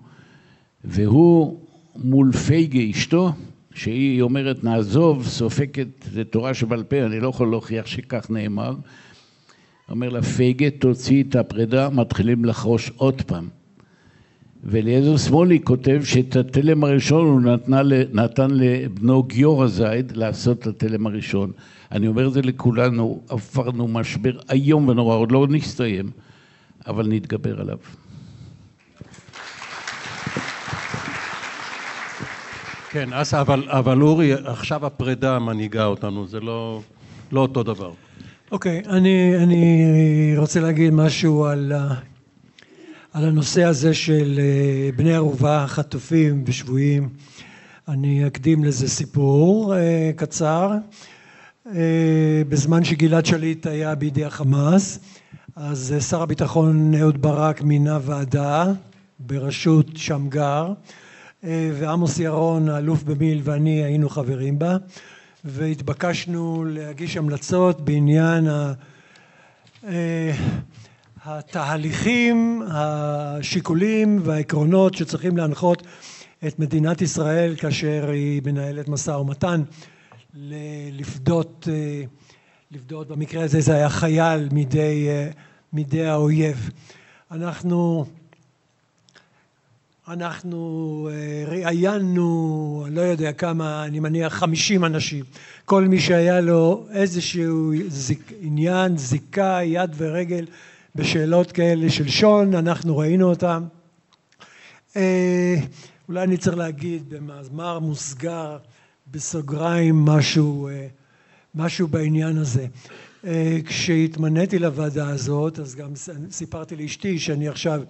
והוא מול פייגה אשתו, שהיא אומרת נעזוב, סופקת, זה תורה שבעל פה, אני לא יכול להוכיח שכך נאמר, אומר לה פייגה תוציא את הפרידה, מתחילים לחרוש עוד פעם. ואליעזר שמאלי כותב שאת התלם הראשון הוא נתנה, נתן לבנו גיורא זייד לעשות את התלם הראשון. אני אומר את זה לכולנו, עברנו משבר איום ונורא, עוד לא נסתיים, אבל נתגבר עליו. כן, אז אבל, אבל אורי, עכשיו הפרידה מנהיגה אותנו, זה לא, לא אותו דבר. אוקיי, okay, אני, אני רוצה להגיד משהו על, על הנושא הזה של אה, בני ערובה חטופים ושבויים. אני אקדים לזה סיפור אה, קצר. אה, בזמן שגלעד שליט היה בידי החמאס, אז שר הביטחון אהוד ברק מינה ועדה בראשות שמגר ועמוס ירון האלוף במיל ואני היינו חברים בה והתבקשנו להגיש המלצות בעניין התהליכים, השיקולים והעקרונות שצריכים להנחות את מדינת ישראל כאשר היא מנהלת משא ומתן לפדות, לפדות במקרה הזה זה היה חייל מידי, מידי האויב. אנחנו אנחנו ראיינו, אני לא יודע כמה, אני מניח חמישים אנשים, כל מי שהיה לו איזשהו זיק, עניין, זיקה, יד ורגל בשאלות כאלה של שון, אנחנו ראינו אותם. אה, אולי אני צריך להגיד במאמר מוסגר, בסוגריים, משהו, אה, משהו בעניין הזה. אה, כשהתמניתי לוועדה הזאת, אז גם סיפרתי לאשתי שאני עכשיו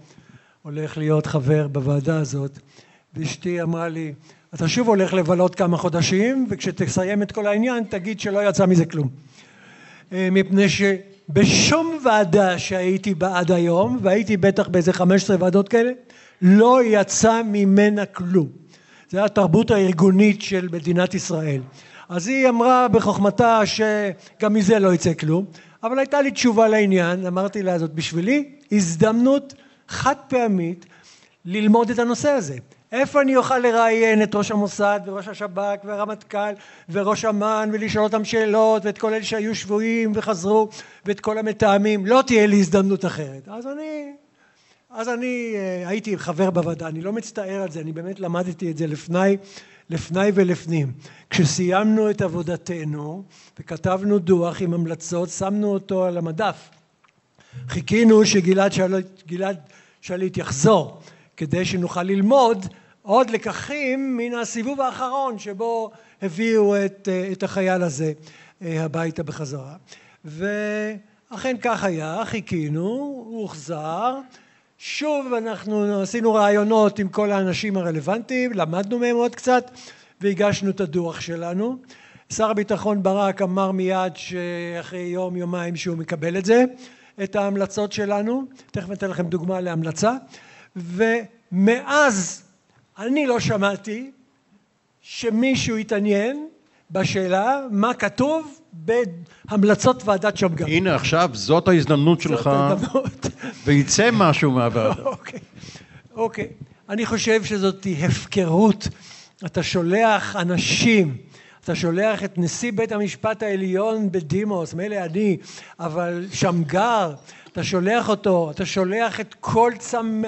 הולך להיות חבר בוועדה הזאת, ואשתי אמרה לי, אתה שוב הולך לבלות כמה חודשים, וכשתסיים את כל העניין תגיד שלא יצא מזה כלום. מפני ש... בשום ועדה שהייתי בה עד היום, והייתי בטח באיזה 15 ועדות כאלה, לא יצא ממנה כלום. זה התרבות הארגונית של מדינת ישראל. אז היא אמרה בחוכמתה שגם מזה לא יצא כלום, אבל הייתה לי תשובה לעניין, אמרתי לה זאת בשבילי הזדמנות חד פעמית ללמוד את הנושא הזה. איפה אני אוכל לראיין את ראש המוסד וראש השב"כ והרמטכ"ל וראש אמ"ן ולשאול אותם שאלות ואת כל אלה שהיו שבויים וחזרו ואת כל המתאמים לא תהיה לי הזדמנות אחרת אז אני אז אני אה, הייתי חבר בוועדה אני לא מצטער על זה אני באמת למדתי את זה לפני לפני ולפנים כשסיימנו את עבודתנו וכתבנו דוח עם המלצות שמנו אותו על המדף חיכינו שגלעד שליט, שליט יחזור כדי שנוכל ללמוד עוד לקחים מן הסיבוב האחרון שבו הביאו את, את החייל הזה אה, הביתה בחזרה. ואכן כך היה, חיכינו, הוא הוחזר, שוב אנחנו עשינו רעיונות עם כל האנשים הרלוונטיים, למדנו מהם עוד קצת והגשנו את הדוח שלנו. שר הביטחון ברק אמר מיד שאחרי יום יומיים שהוא מקבל את זה, את ההמלצות שלנו, תכף אתן לכם דוגמה להמלצה, ומאז אני לא שמעתי שמישהו התעניין בשאלה מה כתוב בהמלצות ועדת שמגר. הנה עכשיו זאת ההזדמנות שלך ויצא [LAUGHS] משהו מהוועדה. [LAUGHS] אוקיי, אוקיי. אני חושב שזאת הפקרות. אתה שולח אנשים, אתה שולח את נשיא בית המשפט העליון בדימוס, מילא אני, אבל שמגר, אתה שולח אותו, אתה שולח את כל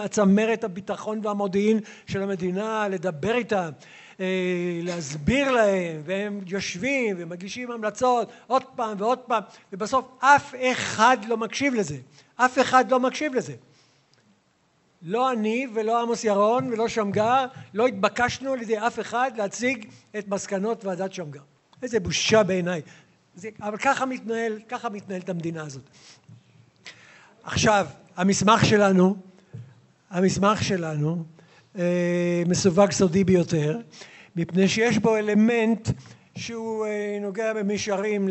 צמרת הביטחון והמודיעין של המדינה לדבר איתם, להסביר להם, והם יושבים ומגישים המלצות עוד פעם ועוד פעם, ובסוף אף אחד לא מקשיב לזה, אף אחד לא מקשיב לזה. לא אני ולא עמוס ירון ולא שמגר, לא התבקשנו על ידי אף אחד להציג את מסקנות ועדת שמגר. איזה בושה בעיניי. אבל ככה מתנהל, ככה מתנהלת המדינה הזאת. עכשיו, המסמך שלנו, המסמך שלנו אה, מסווג סודי ביותר, מפני שיש בו אלמנט שהוא אה, נוגע במישרים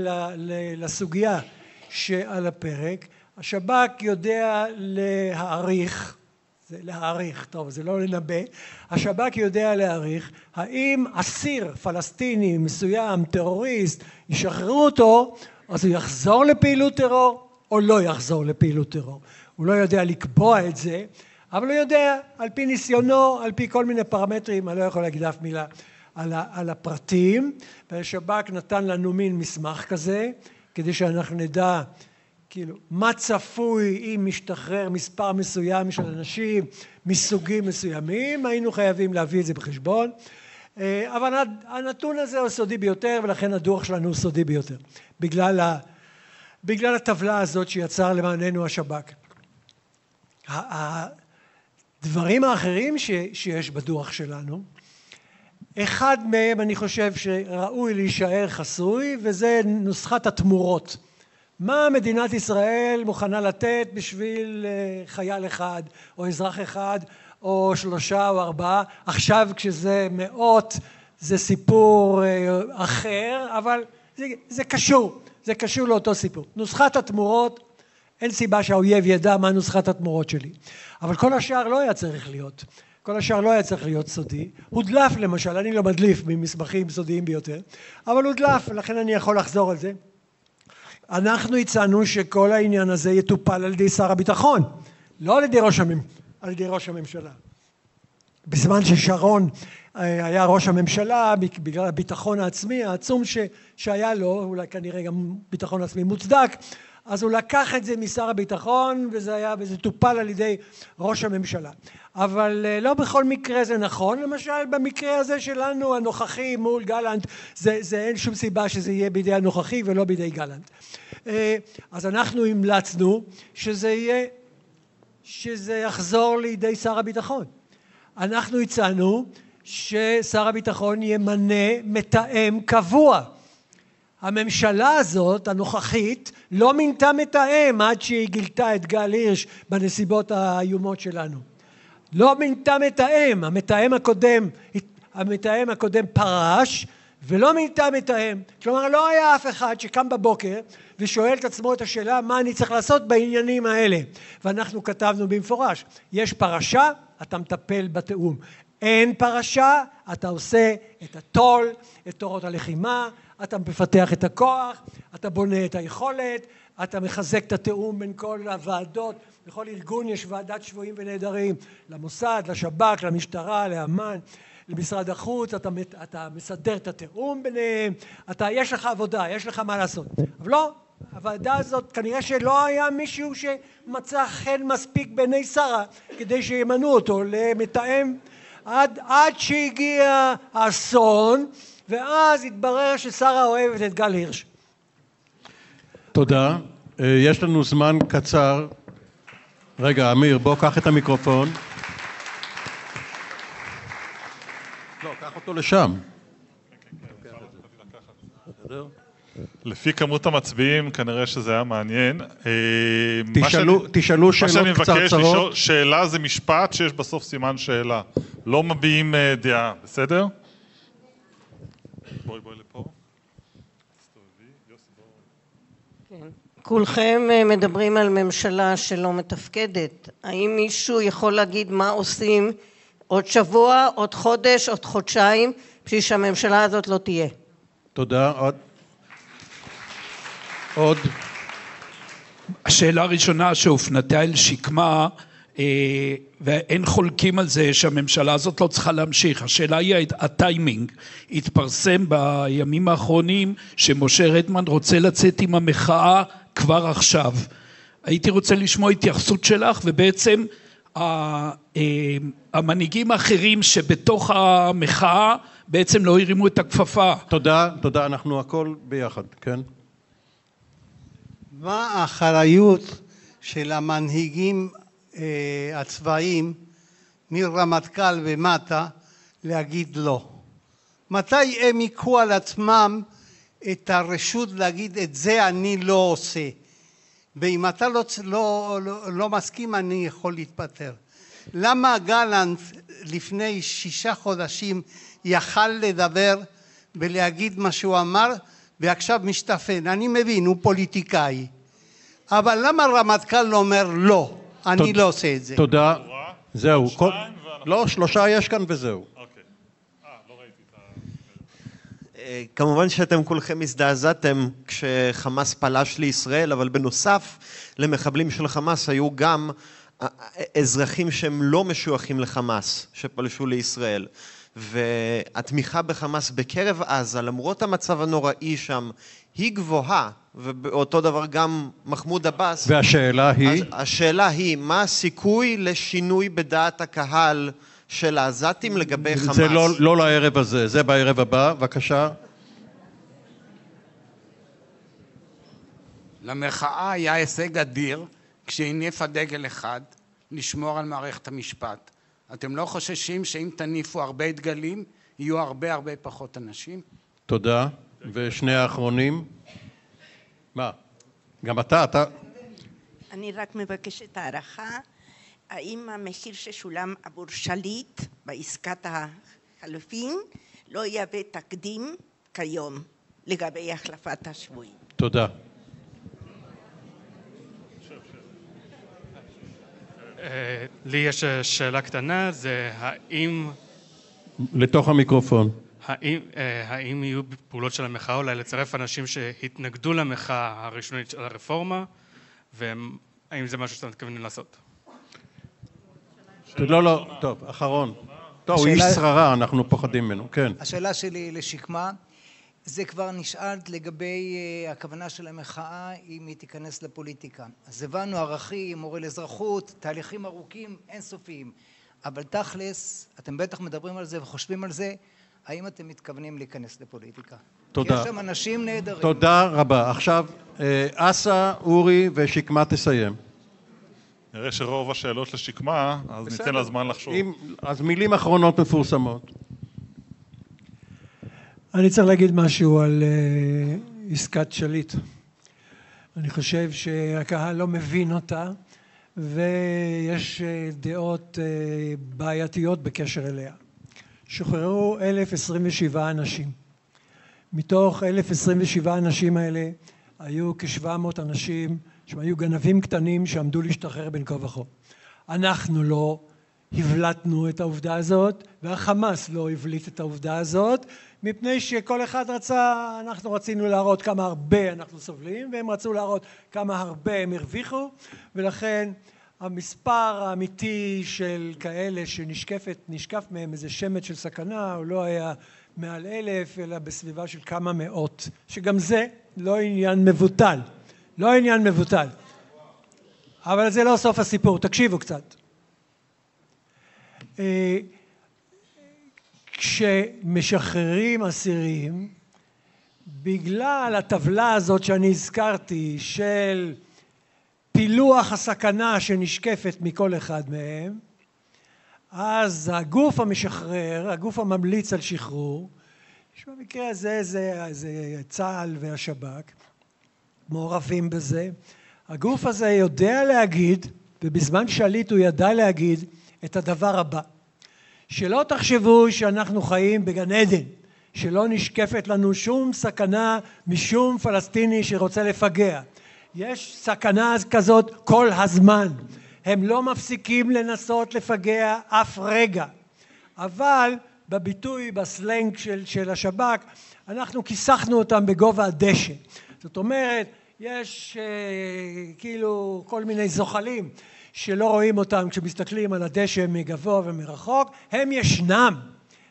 לסוגיה שעל הפרק. השב"כ יודע להעריך, זה להעריך, טוב זה לא לנבא, השב"כ יודע להעריך האם אסיר פלסטיני מסוים, טרוריסט, ישחררו אותו, אז הוא יחזור לפעילות טרור או לא יחזור לפעילות טרור. הוא לא יודע לקבוע את זה, אבל הוא יודע על פי ניסיונו, על פי כל מיני פרמטרים, אני לא יכול להגיד אף מילה על, על הפרטים, והשב"כ נתן לנו מין מסמך כזה, כדי שאנחנו נדע כאילו מה צפוי אם משתחרר מספר מסוים של אנשים מסוגים מסוימים, היינו חייבים להביא את זה בחשבון, אה, אבל הנתון הזה הוא סודי ביותר ולכן הדוח שלנו הוא סודי ביותר, בגלל, ה, בגלל הטבלה הזאת שיצר למעננו השב"כ. הדברים האחרים ש, שיש בדוח שלנו, אחד מהם אני חושב שראוי להישאר חסוי וזה נוסחת התמורות. מה מדינת ישראל מוכנה לתת בשביל אה, חייל אחד או אזרח אחד או שלושה או ארבעה? עכשיו כשזה מאות זה סיפור אה, אחר אבל זה, זה קשור זה קשור לאותו סיפור. נוסחת התמורות אין סיבה שהאויב ידע מה נוסחת התמורות שלי אבל כל השאר לא היה צריך להיות. כל השאר לא היה צריך להיות סודי. הודלף למשל אני לא מדליף ממסמכים סודיים ביותר אבל הודלף לכן אני יכול לחזור על זה. אנחנו הצענו שכל העניין הזה יטופל על ידי שר הביטחון לא על ידי ראש, המ... על ידי ראש הממשלה. בזמן ששרון אה, היה ראש הממשלה בגלל הביטחון העצמי העצום ש... שהיה לו אולי כנראה גם ביטחון עצמי מוצדק אז הוא לקח את זה משר הביטחון וזה היה וזה טופל על ידי ראש הממשלה. אבל אה, לא בכל מקרה זה נכון. למשל במקרה הזה שלנו הנוכחי מול גלנט זה, זה אין שום סיבה שזה יהיה בידי הנוכחי ולא בידי גלנט. אה, אז אנחנו המלצנו שזה יהיה שזה יחזור לידי שר הביטחון. אנחנו הצענו ששר הביטחון ימנה מתאם קבוע הממשלה הזאת הנוכחית לא מינתה מתאם עד שהיא גילתה את גל הירש בנסיבות האיומות שלנו. לא מינתה מתאם. המתאם הקודם המתאם הקודם פרש ולא מינתה מתאם. כלומר לא היה אף אחד שקם בבוקר ושואל את עצמו את השאלה מה אני צריך לעשות בעניינים האלה? ואנחנו כתבנו במפורש יש פרשה אתה מטפל בתיאום. אין פרשה אתה עושה את התו"ל את תורות הלחימה אתה מפתח את הכוח אתה בונה את היכולת אתה מחזק את התיאום בין כל הוועדות. בכל ארגון יש ועדת שבויים ונעדרים. למוסד לשב"כ למשטרה לאמ"ן למשרד החוץ אתה, אתה מסדר את התיאום ביניהם אתה יש לך עבודה יש לך מה לעשות. אבל לא הוועדה הזאת כנראה שלא היה מישהו שמצא חן מספיק בעיני שרה כדי שימנו אותו למתאם. עד, עד שהגיע האסון ואז התברר ששרה אוהבת את גל הירש. תודה. אה, יש לנו זמן קצר. רגע, אמיר, בוא קח את המיקרופון. לא, קח אותו לשם. לפי כמות המצביעים, כנראה שזה היה מעניין. אה, תשאלו, שאני, תשאלו שאלות קצרצרות. מה שאני מבקש לשאול, שאלה זה משפט שיש בסוף סימן שאלה. לא מביעים אה, דעה, בסדר? בואי בואי לפה. כן. כולכם אה, מדברים על ממשלה שלא מתפקדת. האם מישהו יכול להגיד מה עושים עוד שבוע, עוד חודש, עוד חודשיים, בשביל שהממשלה הזאת לא תהיה? תודה. עוד? עוד? השאלה הראשונה שהופנתה אל שקמה ואין חולקים על זה שהממשלה הזאת לא צריכה להמשיך. השאלה היא הטיימינג. התפרסם בימים האחרונים שמשה רדמן רוצה לצאת עם המחאה כבר עכשיו. הייתי רוצה לשמוע התייחסות שלך ובעצם אה, המנהיגים האחרים שבתוך המחאה בעצם לא הרימו את הכפפה. תודה, תודה, אנחנו הכל ביחד, כן? מה האחריות של המנהיגים אה, הצבאיים מרמטכ"ל ומטה להגיד לא. מתי הם ייקחו על עצמם את הרשות להגיד את זה אני לא עושה ואם אתה לא, לא, לא, לא מסכים אני יכול להתפטר. למה גלנט לפני שישה חודשים יכל לדבר ולהגיד מה שהוא אמר ועכשיו משתפן? אני מבין, הוא פוליטיקאי. אבל למה רמטכ"ל אומר לא? אני לא עושה את זה. תודה. זהו. לא, שלושה יש כאן וזהו. אוקיי. אה, לא אה, כמובן שאתם כולכם הזדעזעתם כשחמאס פלש לישראל, אבל בנוסף למחבלים של חמאס היו גם אה, אזרחים שהם לא משויכים לחמאס שפלשו לישראל. והתמיכה בחמאס בקרב עזה, למרות המצב הנוראי שם, היא גבוהה, ואותו דבר גם מחמוד עבאס. והשאלה היא? השאלה היא, מה הסיכוי לשינוי בדעת הקהל של העזתים לגבי חמאס? זה לא, לא לערב הזה, זה בערב הבא, בבקשה. למחאה היה הישג אדיר כשהניפה דגל אחד, לשמור על מערכת המשפט. אתם לא חוששים שאם תניפו הרבה דגלים, יהיו הרבה הרבה פחות אנשים? תודה. ושני האחרונים? מה? גם אתה, אתה... אני רק מבקשת הערכה, האם המחיר ששולם עבור שליט בעסקת החלופין לא יהווה תקדים כיום לגבי החלפת השבויים? תודה. אה, לי יש שאלה קטנה, זה האם... לתוך המיקרופון. האם, אה, האם יהיו פעולות של המחאה אולי לצרף אנשים שהתנגדו למחאה הראשונית של הרפורמה, והאם זה משהו שאתם מתכוונים לעשות? לא, לא, טוב, אחרון. טוב, הוא איש שררה, אנחנו פוחדים ממנו, כן. השאלה שלי לשקמה, זה כבר נשאל לגבי אה, הכוונה של המחאה אם היא תיכנס לפוליטיקה. אז הבנו ערכים, מורה לאזרחות, תהליכים ארוכים, אינסופיים. אבל תכלס, אתם בטח מדברים על זה וחושבים על זה, האם אתם מתכוונים להיכנס לפוליטיקה? תודה. כי יש שם אנשים נהדרים. תודה רבה. עכשיו, אה, אסא, אורי ושקמה תסיים. נראה שרוב השאלות לשקמה, אז בסדר. ניתן לה זמן לחשוב. אם, אז מילים אחרונות מפורסמות. אני צריך להגיד משהו על uh, עסקת שליט. אני חושב שהקהל לא מבין אותה, ויש uh, דעות uh, בעייתיות בקשר אליה. שוחררו 1,027 אנשים. מתוך 1,027 אנשים האלה היו כ-700 אנשים שהם היו גנבים קטנים שעמדו להשתחרר בין כה וכה. אנחנו לא הבלטנו את העובדה הזאת והחמאס לא הבליט את העובדה הזאת מפני שכל אחד רצה, אנחנו רצינו להראות כמה הרבה אנחנו סובלים והם רצו להראות כמה הרבה הם הרוויחו ולכן המספר האמיתי של כאלה שנשקפת, נשקף מהם איזה שמץ של סכנה הוא לא היה מעל אלף אלא בסביבה של כמה מאות שגם זה לא עניין מבוטל לא עניין מבוטל. אבל זה לא סוף הסיפור תקשיבו קצת. אה, כשמשחררים אסירים בגלל הטבלה הזאת שאני הזכרתי של פילוח הסכנה שנשקפת מכל אחד מהם אז הגוף המשחרר, הגוף הממליץ על שחרור שבמקרה הזה זה, זה צה"ל והשב"כ מעורבים בזה הגוף הזה יודע להגיד ובזמן שליט הוא ידע להגיד את הדבר הבא. שלא תחשבו שאנחנו חיים בגן עדן שלא נשקפת לנו שום סכנה משום פלסטיני שרוצה לפגע יש סכנה כזאת כל הזמן. הם לא מפסיקים לנסות לפגע אף רגע. אבל בביטוי בסלנג של, של השב"כ אנחנו כיסחנו אותם בגובה הדשא. זאת אומרת יש אה, כאילו כל מיני זוחלים שלא רואים אותם כשמסתכלים על הדשא מגבוה ומרחוק. הם ישנם.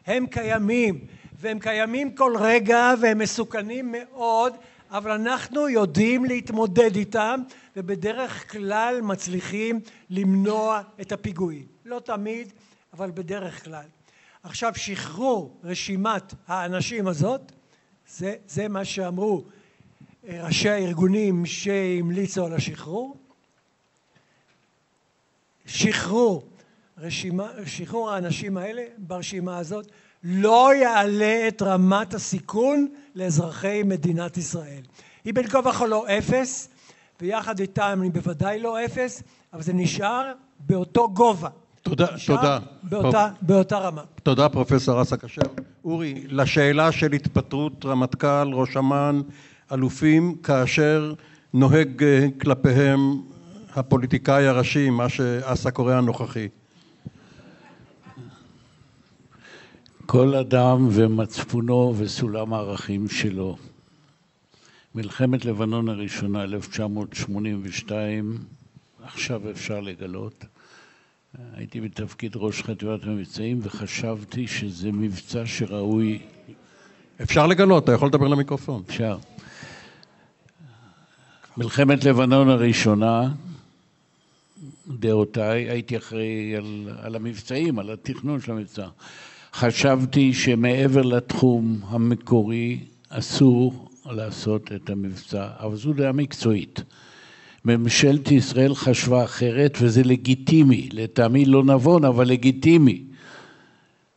הם קיימים. והם קיימים כל רגע והם מסוכנים מאוד אבל אנחנו יודעים להתמודד איתם ובדרך כלל מצליחים למנוע את הפיגועים. לא תמיד אבל בדרך כלל. עכשיו שחרור רשימת האנשים הזאת זה, זה מה שאמרו אה, ראשי הארגונים שהמליצו על השחרור. שחרור רשימה, שחרור האנשים האלה ברשימה הזאת לא יעלה את רמת הסיכון לאזרחי מדינת ישראל. היא בין כה וכה לא אפס ויחד איתם היא בוודאי לא אפס אבל זה נשאר באותו גובה. תודה, תודה. באותה, באותה רמה. תודה פרופסור אסא כשר. אורי, לשאלה של התפטרות רמטכ"ל, ראש אמ"ן, אלופים, כאשר נוהג אה, כלפיהם הפוליטיקאי הראשי, מה שאסא קורא הנוכחי. כל אדם ומצפונו וסולם הערכים שלו. מלחמת לבנון הראשונה, 1982, עכשיו אפשר לגלות. הייתי בתפקיד ראש חטיבת המבצעים וחשבתי שזה מבצע שראוי... אפשר לגלות, אתה יכול לדבר למיקרופון. אפשר. מלחמת לבנון הראשונה, דעותיי, הייתי אחראי על, על המבצעים, על התכנון של המבצע. חשבתי שמעבר לתחום המקורי אסור לעשות את המבצע, אבל זו דעה מקצועית. ממשלת ישראל חשבה אחרת וזה לגיטימי, לטעמי לא נבון אבל לגיטימי.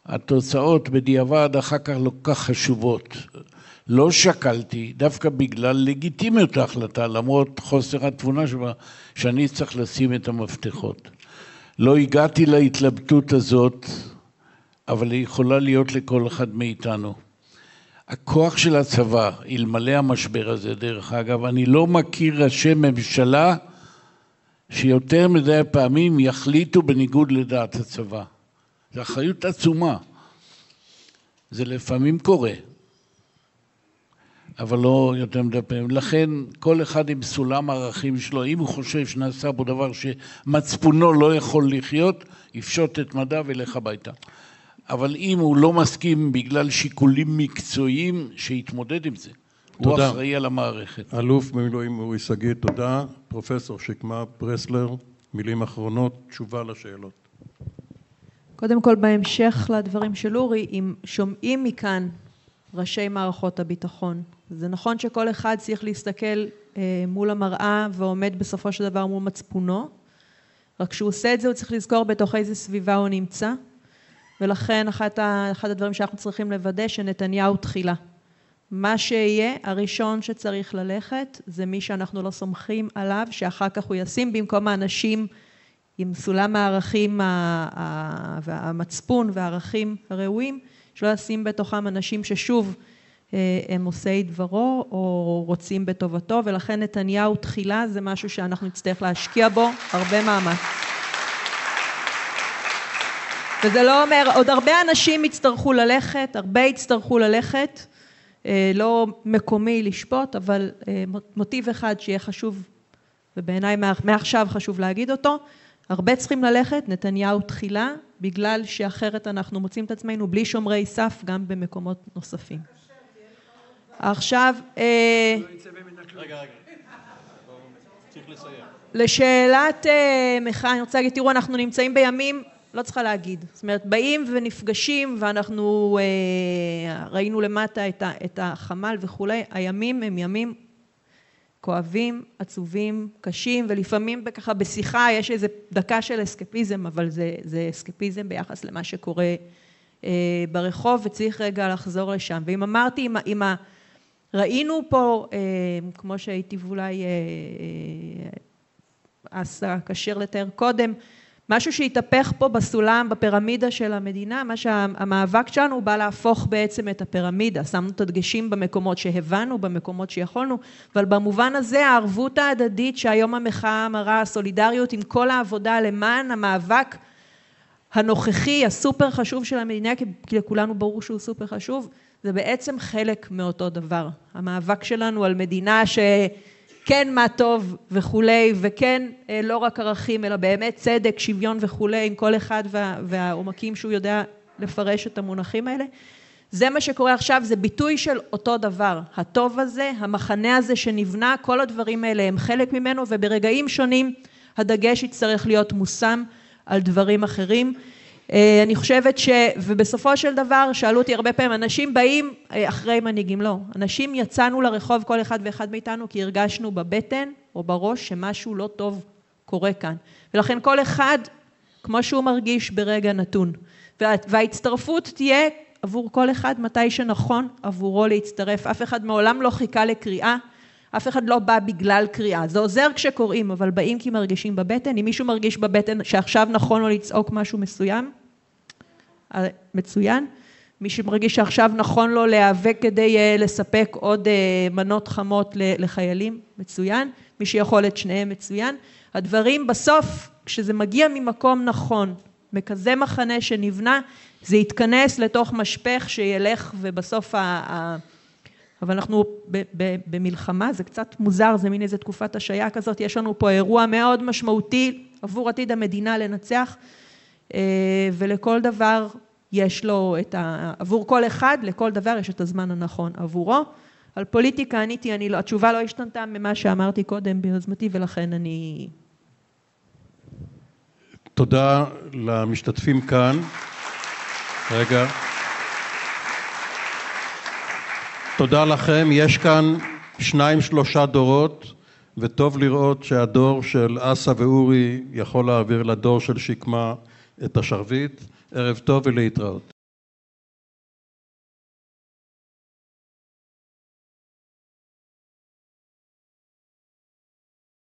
התוצאות בדיעבד אחר כך לא כך חשובות. לא שקלתי, דווקא בגלל לגיטימיות ההחלטה, למרות חוסר התבונה שבה, שאני צריך לשים את המפתחות. לא הגעתי להתלבטות הזאת, אבל היא יכולה להיות לכל אחד מאיתנו. הכוח של הצבא, אלמלא המשבר הזה, דרך אגב, אני לא מכיר ראשי ממשלה שיותר מדי פעמים יחליטו בניגוד לדעת הצבא. זו אחריות עצומה. זה לפעמים קורה, אבל לא יותר מדי פעמים. לכן כל אחד עם סולם הערכים שלו, אם הוא חושב שנעשה בו דבר שמצפונו לא יכול לחיות, יפשוט את מדיו וילך הביתה. אבל אם הוא לא מסכים בגלל שיקולים מקצועיים, שיתמודד עם זה. תודה. הוא אחראי על המערכת. אלוף במילואים אורי שגיא, תודה. פרופסור שקמה ברסלר, מילים אחרונות, תשובה לשאלות. קודם כל, בהמשך לדברים של אורי, אם שומעים מכאן ראשי מערכות הביטחון, זה נכון שכל אחד צריך להסתכל אה, מול המראה ועומד בסופו של דבר מול מצפונו, רק כשהוא עושה את זה הוא צריך לזכור בתוך איזה סביבה הוא נמצא. ולכן אחת ה, אחד הדברים שאנחנו צריכים לוודא שנתניהו תחילה. מה שיהיה, הראשון שצריך ללכת זה מי שאנחנו לא סומכים עליו, שאחר כך הוא ישים במקום האנשים עם סולם הערכים והמצפון והערכים הראויים, שלא ישים בתוכם אנשים ששוב אה, הם עושי דברו או רוצים בטובתו, ולכן נתניהו תחילה זה משהו שאנחנו נצטרך להשקיע בו הרבה מאמץ. וזה לא אומר, עוד הרבה אנשים יצטרכו ללכת, הרבה יצטרכו ללכת, אה, לא מקומי לשפוט, אבל אה, מוטיב אחד שיהיה חשוב, ובעיניי מעכשיו חשוב להגיד אותו, הרבה צריכים ללכת, נתניהו תחילה, בגלל שאחרת אנחנו מוצאים את עצמנו בלי שומרי סף גם במקומות נוספים. עכשיו, אה, רגע, רגע. לשאלת מחאה, אני רוצה להגיד, תראו, אנחנו נמצאים בימים לא צריכה להגיד. זאת אומרת, באים ונפגשים ואנחנו אה, ראינו למטה את, ה, את החמ"ל וכולי, הימים הם ימים כואבים, עצובים, קשים, ולפעמים ככה בשיחה יש איזה דקה של אסקפיזם, אבל זה, זה אסקפיזם ביחס למה שקורה אה, ברחוב, וצריך רגע לחזור לשם. ואם אמרתי, אם, אם ראינו פה, אה, כמו שהיטיב אולי אה, אה, אסא כשר לתאר קודם, משהו שהתהפך פה בסולם, בפירמידה של המדינה, מה שהמאבק שלנו הוא בא להפוך בעצם את הפירמידה, שמנו את הדגשים במקומות שהבנו, במקומות שיכולנו, אבל במובן הזה הערבות ההדדית שהיום המחאה מראה, הסולידריות עם כל העבודה למען המאבק הנוכחי, הסופר חשוב של המדינה, כי לכולנו ברור שהוא סופר חשוב, זה בעצם חלק מאותו דבר. המאבק שלנו על מדינה ש... כן מה טוב וכולי, וכן אה, לא רק ערכים, אלא באמת צדק, שוויון וכולי, עם כל אחד וה, והעומקים שהוא יודע לפרש את המונחים האלה. זה מה שקורה עכשיו, זה ביטוי של אותו דבר. הטוב הזה, המחנה הזה שנבנה, כל הדברים האלה הם חלק ממנו, וברגעים שונים הדגש יצטרך להיות מושם על דברים אחרים. אה, אני חושבת ש... ובסופו של דבר, שאלו אותי הרבה פעמים, אנשים באים אה, אחרי מנהיגים, לא. אנשים יצאנו לרחוב, כל אחד ואחד מאיתנו, כי הרגשנו בבטן או בראש שמשהו לא טוב קורה כאן. ולכן כל אחד, כמו שהוא מרגיש ברגע נתון. וההצטרפות תהיה עבור כל אחד מתי שנכון עבורו להצטרף. אף אחד מעולם לא חיכה לקריאה, אף אחד לא בא בגלל קריאה. זה עוזר כשקוראים, אבל באים כי מרגישים בבטן. אם מישהו מרגיש בבטן שעכשיו נכון לו לצעוק משהו מסוים, מצוין. מי שמרגיש שעכשיו נכון לו להיאבק כדי אה, לספק עוד אה, מנות חמות לחיילים, מצוין. מי שיכול את שניהם, מצוין. הדברים בסוף, כשזה מגיע ממקום נכון, בכזה מחנה שנבנה, זה יתכנס לתוך משפך שילך ובסוף. ה... אבל אנחנו ב, ב, במלחמה, זה קצת מוזר, זה מין איזה תקופת השעיה כזאת, יש לנו פה אירוע מאוד משמעותי עבור עתיד המדינה לנצח, ולכל דבר יש לו את ה... עבור כל אחד, לכל דבר יש את הזמן הנכון עבורו. על פוליטיקה עניתי, אני לא, התשובה לא השתנתה ממה שאמרתי קודם ביוזמתי, ולכן אני... תודה למשתתפים כאן. רגע. תודה לכם. יש כאן שניים, שלושה דורות, וטוב לראות שהדור של אסא ואורי יכול להעביר לדור של שקמה את השרביט. ערב טוב ולהתראות.